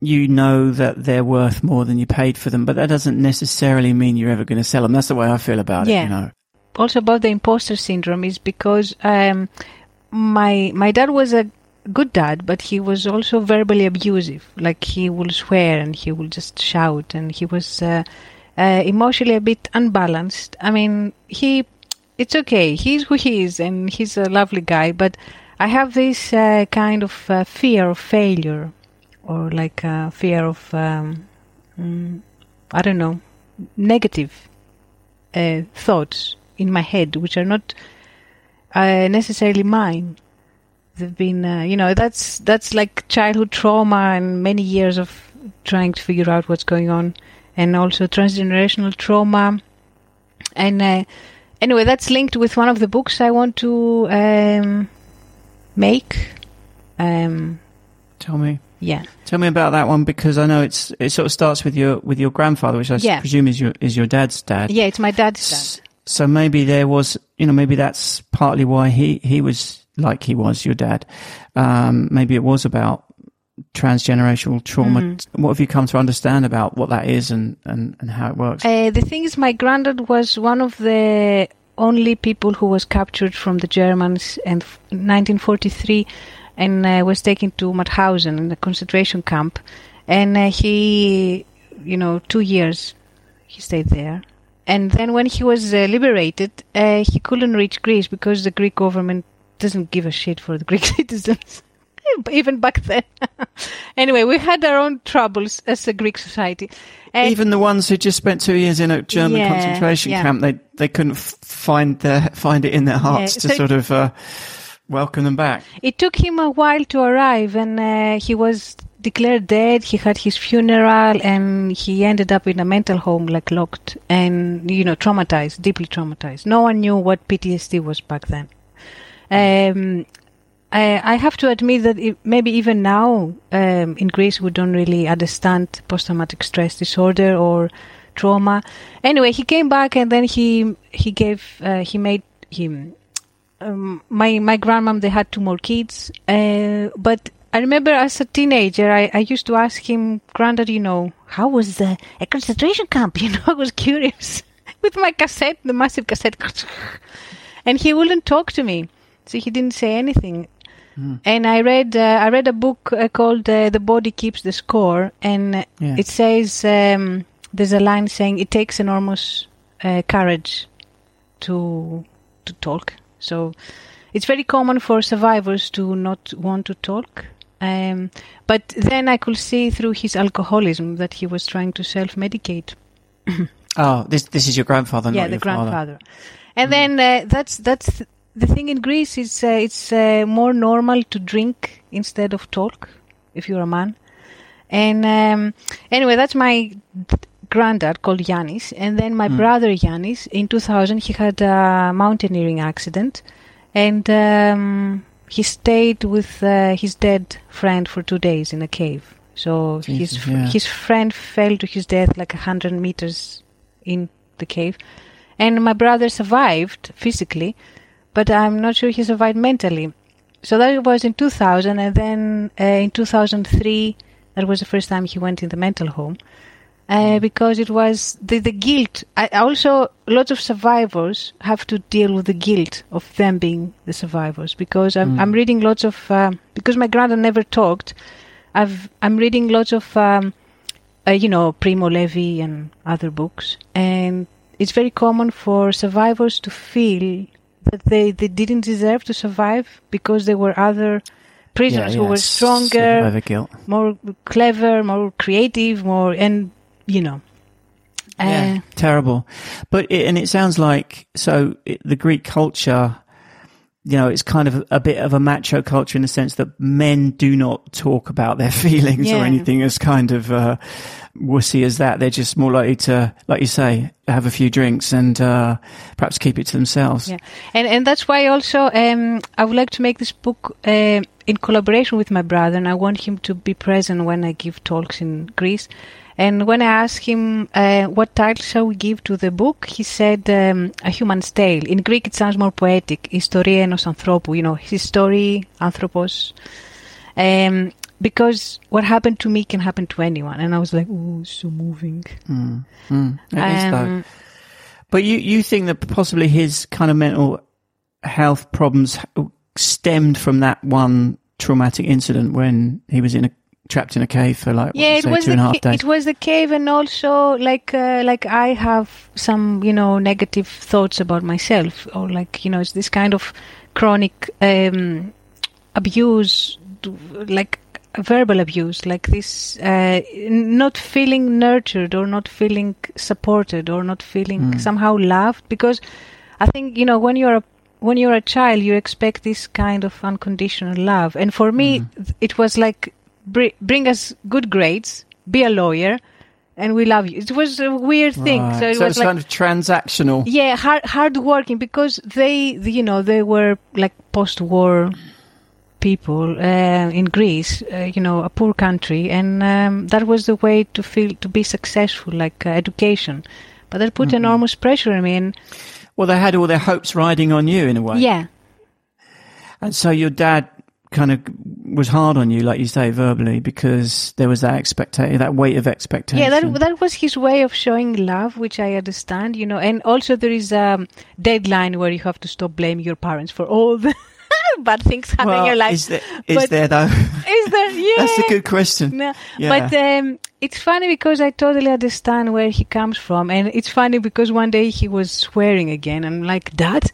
you know that they're worth more than you paid for them, but that doesn't necessarily mean you're ever going to sell them. That's the way I feel about it, Yeah. you know. Also about the imposter syndrome is because um, my my dad was a good dad, but he was also verbally abusive. Like he will swear and he will just shout, and he was uh, uh, emotionally a bit unbalanced. I mean, he it's okay. He's who he is, and he's a lovely guy. But I have this uh, kind of uh, fear of failure, or like uh, fear of um, mm, I don't know, negative uh, thoughts in my head, which are not necessarily mine. They've been, uh, you know, that's that's like childhood trauma and many years of trying to figure out what's going on, and also transgenerational trauma. And uh, anyway, that's linked with one of the books I want to um, make. Um, Tell me. yeah. Tell me about that one because I know it's it sort of starts with your with your grandfather, which i Yeah. presume is your is your dad's dad. Yeah, it's my dad's dad. So maybe there was, you know, maybe that's partly why he he was like he was your dad. Um, maybe it was about transgenerational trauma. Mm-hmm. What have you come to understand about what that is and and and how it works? Uh, the thing is, my granddad was one of the only people who was captured from the Germans in 1943 and uh, was taken to Mauthausen in a concentration camp. And uh, he, you know, two years he stayed there. And then when he was uh, liberated, uh, he couldn't reach Greece because the Greek government doesn't give a shit for the Greek citizens. Even back then. anyway, we had our own troubles as a Greek society. And Even the ones who just spent two years in a German Yeah, concentration yeah. camp, they they couldn't f- find their find it in their hearts Yeah, to sort of uh, welcome them back. It took him a while to arrive, and uh, he was declared dead. He had his funeral, and he ended up in a mental home, like locked and you know traumatized, deeply traumatized. No one knew what PTSD was back then. Um, I, I have to admit that it, maybe even now um, in Greece we don't really understand post-traumatic stress disorder or trauma. Anyway, he came back and then he he gave uh, he made him um, my my grandmom they had two more kids uh, but i remember as a teenager I, I used to ask him granddad you know how was the a concentration camp? You know i was curious. With my cassette the massive cassette. And he wouldn't talk to me so he didn't say anything and i read uh, i read a book uh, called uh, the body keeps the score and Yeah. it says um, there's a line saying it takes enormous uh, courage to to talk. So it's very common for survivors to not want to talk. Um, but then I could see through his alcoholism that he was trying to self-medicate. Oh, this this is your grandfather, yeah, not the your father. grandfather. And then uh, that's that's the thing in Greece. is uh, it's uh, more normal to drink instead of talk if you're a man. And um, anyway, that's my granddad called Yanis, and then my brother Yanis. In 2000, he had a mountaineering accident, and um, he stayed with uh, his dead friend for two days in a cave. So his Jesus, fr- yeah. his friend fell to his death like a hundred meters in the cave, and my brother survived physically, but I'm not sure he survived mentally. So that was in 2000, and then uh, in 2003, that was the first time he went in the mental home. Uh, because it was the, the guilt. I, also, lots of survivors have to deal with the guilt of them being the survivors. Because I'm, I'm reading lots of, uh, because my granddad never talked, I've, I'm reading lots of, um, uh, you know, Primo Levi and other books. And it's very common for survivors to feel that they, they didn't deserve to survive because there were other prisoners who were stronger, guilt. more clever, more creative, more, and, you know. Yeah, Uh, terrible. But it, and it sounds like so it, the Greek culture, you know, it's kind of a bit of a macho culture in the sense that men do not talk about their feelings or anything as kind of uh, wussy as that. They're just more likely to, like you say, have a few drinks and uh, perhaps keep it to themselves. Yeah, and and that's why also um, I would like to make this book uh, in collaboration with my brother, and I want him to be present when I give talks in Greece. And when I asked him uh, what title shall we give to the book, he said um, A Human's Tale. In Greek, it sounds more poetic, Historia enos you know, "History anthropos. Um, because what happened to me can happen to anyone. And I was like, oh, so moving. Mm. Mm. Um, but you, you think that possibly his kind of mental health problems stemmed from that one traumatic incident when he was in a trapped in a cave for like yeah, it say, was two the and a half ca- days. it was the cave, and also like uh, like I have some you know negative thoughts about myself, or like you know it's this kind of chronic um, abuse, like verbal abuse, like this uh, not feeling nurtured or not feeling supported or not feeling Mm. somehow loved because I think you know when you're a when you're a child you expect this kind of unconditional love and for me Mm-hmm. it was like br- bring us good grades be a lawyer and we love you it was a weird thing Right. so it so was it's like kind of transactional. yeah hard hard working because they you know they were like post-war people uh, in Greece uh, you know a poor country and um, that was the way to feel to be successful like uh, education but that put Mm-hmm. enormous pressure on me and Well, they had all their hopes riding on you in a way. yeah And so your dad kind of was hard on you, like you say, verbally, because there was that expectation, that weight of expectation. Yeah, that that was his way of showing love, which I understand, you know. And also there is a deadline where you have to stop blaming your parents for all the bad things happening well, in your life. Is there, is But- there though? Is there? Yeah. That's a good question. No, Yeah. but um, it's funny because I totally understand where he comes from, and it's funny because one day he was swearing again. I'm like, Dad,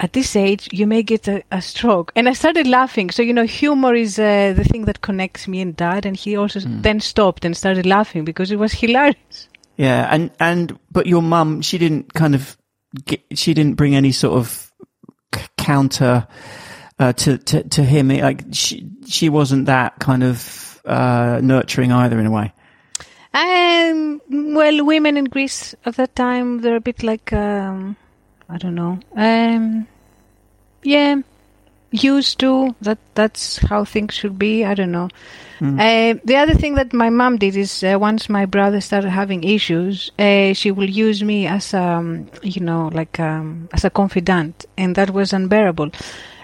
at this age, you may get a, a stroke. And I started laughing. So, you know, humor is uh, the thing that connects me and dad. And he also Hmm. then stopped and started laughing because it was hilarious. Yeah, and and but your mum, she didn't kind of get, she didn't bring any sort of c- counter uh, to to to him. Like she she wasn't that kind of uh, nurturing either in a way. Um, well, women in Greece at that time, they're a bit like, um, I don't know. Um, yeah, used to. That that's how things should be. I don't know. Uh, the other thing that my mom did is uh, once my brother started having issues, uh, she will use me as um, you know, like um, as a confidant, and that was unbearable.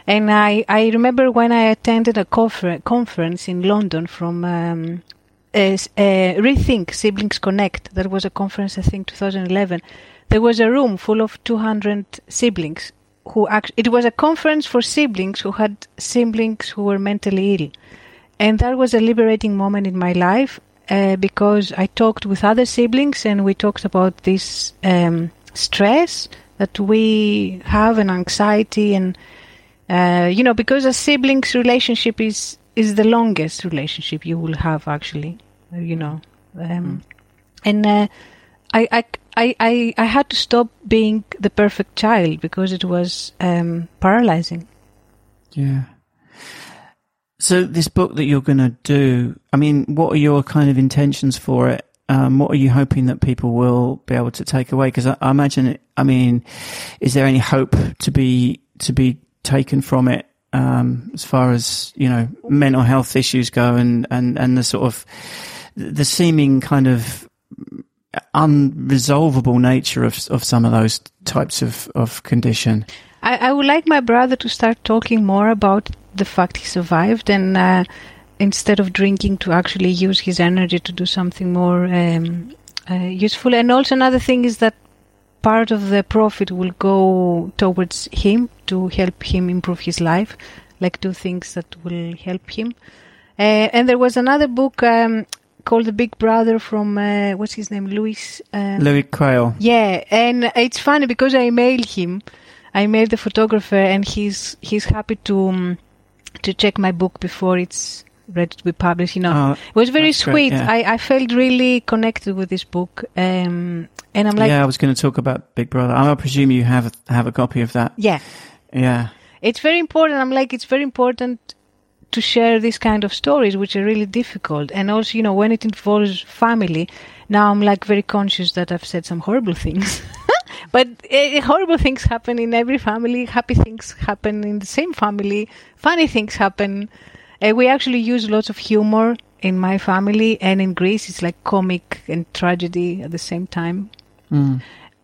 And I, I remember when I attended a confer- conference in London from um, Rethink Siblings Connect. That was a conference, I think, 2011. There was a room full of 200 siblings who act- it was a conference for siblings who had siblings who were mentally ill. And that was a liberating moment in my life uh, because I talked with other siblings and we talked about this um, stress that we have and anxiety and uh, you know because a siblings relationship is is the longest relationship you will have actually you know um, and uh, I, I I I I had to stop being the perfect child because it was um, paralyzing. Yeah. So this book that you're going to do, I mean, what are your kind of intentions for it? Um, what are you hoping that people will be able to take away? Because I, I imagine, it, I mean, is there any hope to be to be taken from it um, as far as you know mental health issues go, and and and the sort of the seeming kind of unresolvable nature of of some of those types of of condition. I, I would like my brother to start talking more about the fact he survived and uh, instead of drinking to actually use his energy to do something more um, uh, useful. And also another thing is that part of the profit will go towards him to help him improve his life, like do things that will help him. Uh, and there was another book um, called The Big Brother from uh, what's his name, Louis. Uh, Louis Quail. yeah, and it's funny because I mailed him. I mailed the photographer, and he's he's happy to um, to check my book before it's ready to be published. You know, Oh, it was very that's great, sweet. yeah. I, I felt really connected with this book, um, and I'm like, yeah, I was going to talk about Big Brother. I presume you have have a copy of that. yeah, Yeah, it's very important. I'm like, it's very important to share these kind of stories, which are really difficult, and also, you know, when it involves family. Now I'm like very conscious that I've said some horrible things. but uh, horrible things happen in every family. Happy things happen in the same family. Funny things happen. Uh, we actually use lots of humor in my family, and in Greece, it's like comic and tragedy at the same time. Mm.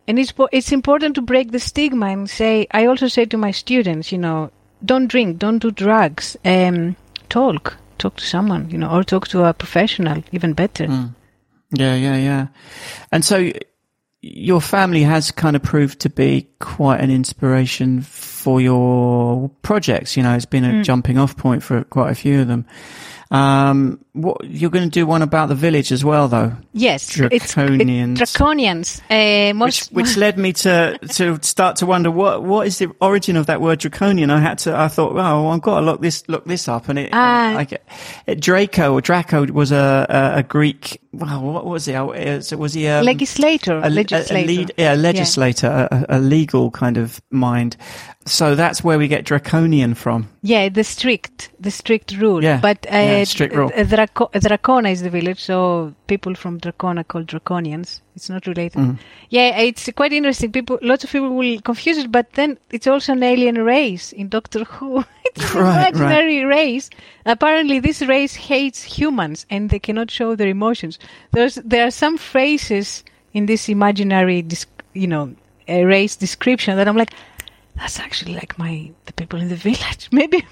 And it's it's important to break the stigma and say. I also say to my students, you know, don't drink, don't do drugs. Um, talk, talk to someone, you know, or talk to a professional. Even better. Mm. Yeah, yeah, yeah. And so your family has kind of proved to be quite an inspiration for your projects. You know, it's been a Mm. jumping off point for quite a few of them. Um, what you're going to do one about the village as well, though, Yes, it's Drakonians. it, drakonians. Uh, which, most which led me to to start to wonder what what is the origin of that word draconian. I had to. I thought, oh, I've got to look this look this up, and it, Ah. I get, it Draco or Draco was a a, a Greek. Wow, what was he? Uh, So was he a legislator, a, a- a legislator. lead, yeah, a legislator, a, a legal kind of mind. So that's where we get draconian from. Yeah, the strict, the strict rule. Yeah, but uh, yeah, strict rule. uh, Draco- Drakona is the village, so people from Drakona called Drakonians. It's not related. Mm. Yeah, it's quite interesting. People, lots of people will confuse it, but then it's also an alien race in Doctor Who. it's an Right, right. imaginary race. Apparently, this race hates humans and they cannot show their emotions. There's there are some phrases in this imaginary, you know, race description that I'm like, that's actually like my the people in the village maybe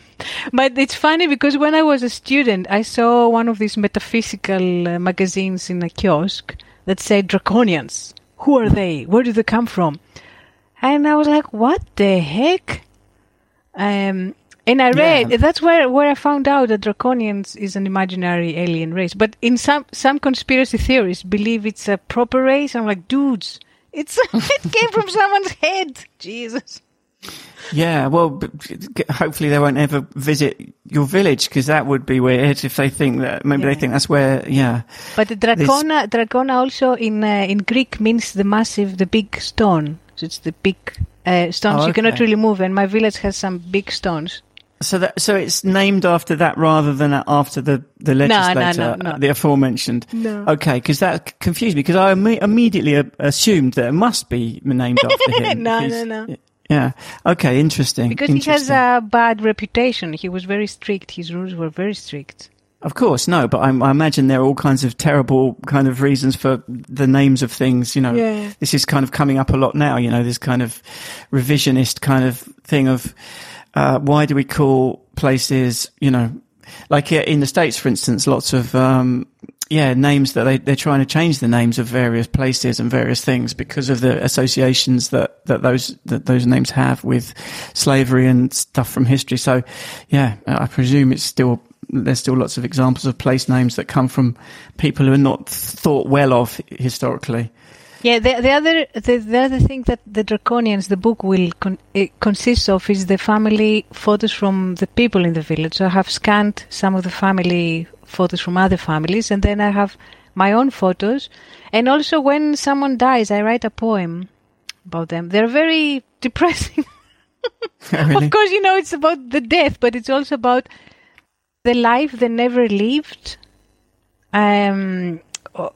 but it's funny because when i was a student i saw one of these metaphysical uh, magazines in a kiosk that said draconians who are they where do they come from and i was like what the heck um and I read Yeah. that's where where I found out that draconians is an imaginary alien race. But in some some conspiracy theories believe it's a proper race. I'm like, dudes, it's it came from someone's head. Jesus. Yeah, well, hopefully they won't ever visit your village because that would be weird if they think that maybe Yeah. they think that's where. Yeah, But the dracona, dracona also in uh, in Greek means the massive, the big stone. So it's the big uh, stones Oh, you cannot really move. And my village has some big stones. so that so it's named after that rather than after the the no, legislator, no, no. the aforementioned. No. Okay, because that confused me because I imme- immediately assumed that it must be named after him. No, because- no, no. Yeah. Okay. Interesting. Because he has a bad reputation. He was very strict. His rules were very strict. Of course, no, but I, I imagine there are all kinds of terrible kind of reasons for the names of things. You know, Yeah. this is kind of coming up a lot now. You know, this kind of revisionist kind of thing of uh, why do we call places, you know, like in the states, for instance, lots of um, yeah names that they they're trying to change the names of various places and various things because of the associations that that those that those names have with slavery and stuff from history. So, yeah, I presume it's still there's still lots of examples of place names that come from people who are not thought well of historically. Yeah, the, the other the, the other thing that the Drakonians, the book will con- consists of is the family photos from the people in the village. So I have scanned some of the family photos from other families, and then I have my own photos. And also, when someone dies, I write a poem about them. They're very depressing. really? Of course, you know it's about the death, but it's also about the life they never lived. Um, oh,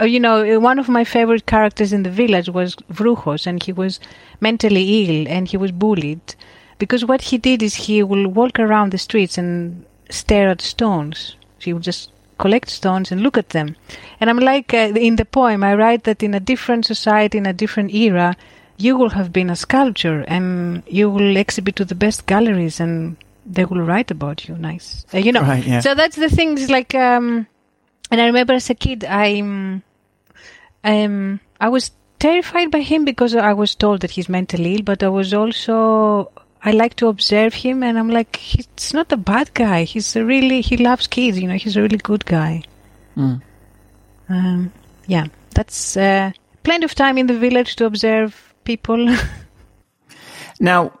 oh, you know, one of my favorite characters in the village was Vrujos, and he was mentally ill and he was bullied because what he did is he will walk around the streets and stare at stones. She would just collect stones and look at them. And I'm like, uh, in the poem, I write that in a different society, in a different era, you will have been a sculptor and you will exhibit to the best galleries and they will write about you. Nice. Uh, you know, Right, yeah. so that's the thing. Is like, um, and I remember as a kid, I, um, um, I was terrified by him because I was told that he's mentally ill, but I was also, I like to observe him and I'm like, he's not a bad guy. He's a really, he loves kids, you know, he's a really good guy. Mm. Um, yeah, that's uh, plenty of time in the village to observe people. Now,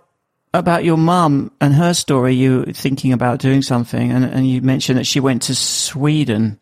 about your mum and her story, you thinking about doing something, and, and you mentioned that she went to Sweden.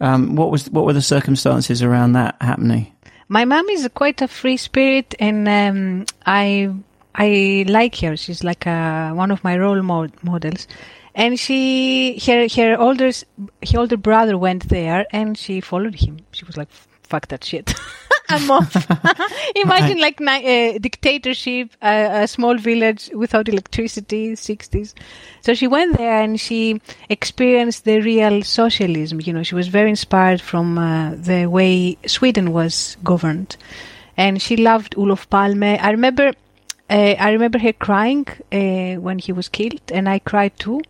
Um, what was what were the circumstances around that happening? My mom is quite a free spirit, and um, I I like her. She's like a, one of my role mod- models. And she, her, her older, her older brother went there, and she followed him. She was like, "Fuck that shit, I'm off." Imagine like ni- uh, dictatorship, uh, a small village without electricity, sixties. So she went there and she experienced the real socialism. You know, she was very inspired from uh, the way Sweden was governed, and she loved Olof Palme. I remember, uh, I remember her crying uh, when he was killed, and I cried too.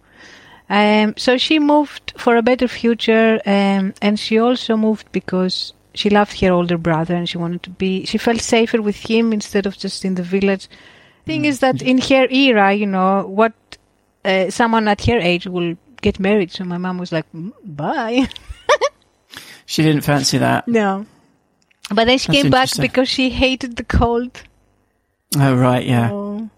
Um, so she moved for a better future, um, and she also moved because she loved her older brother and she wanted to be. She felt safer with him instead of just in the village. Thing is that in her era, you know, what uh, someone at her age will get married. So my mom was like, "Mm, "Bye." She didn't fancy that. No. But then she That's came back because she hated the cold. Oh right, yeah. Oh.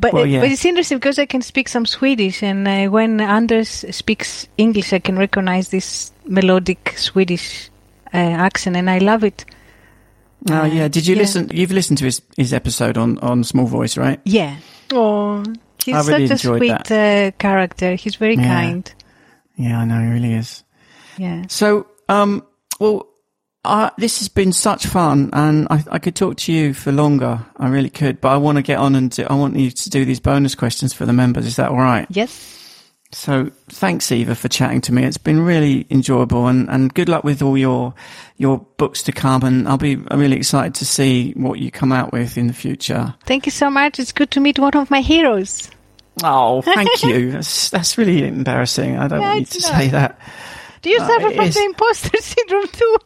But, Well, yeah. but it's interesting because I can speak some Swedish, and uh, when Anders speaks English, I can recognize this melodic Swedish uh, accent, and I love it. Oh Uh, yeah. Did you yeah. listen? You've listened to his his episode on on Small Voice, right? Yeah. Oh, he's I really such a enjoyed sweet uh, character. He's very Yeah. kind. Yeah, I know he really is. Yeah. So, um, well, uh, this has been such fun, and I, I could talk to you for longer. I really could, but I want to get on and do, I want you to do these bonus questions for the members. Is that all right? Yes. So, thanks, Eva, for chatting to me. It's been really enjoyable, and, and good luck with all your your books to come. And I'll be really excited to see what you come out with in the future. Thank you so much. It's good to meet one of my heroes. Oh, thank you. That's that's really embarrassing. I don't Yeah, want you to not. say that. Do you Uh, suffer from is. the imposter syndrome too?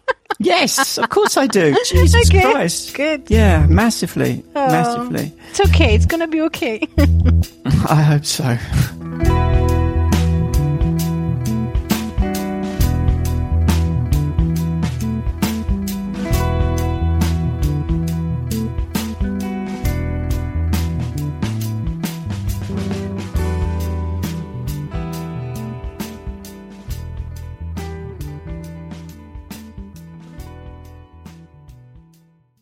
Yes, of course I do. Jesus Okay, Christ. good. Yeah, massively, Oh. massively. It's okay. It's gonna be okay. I hope so.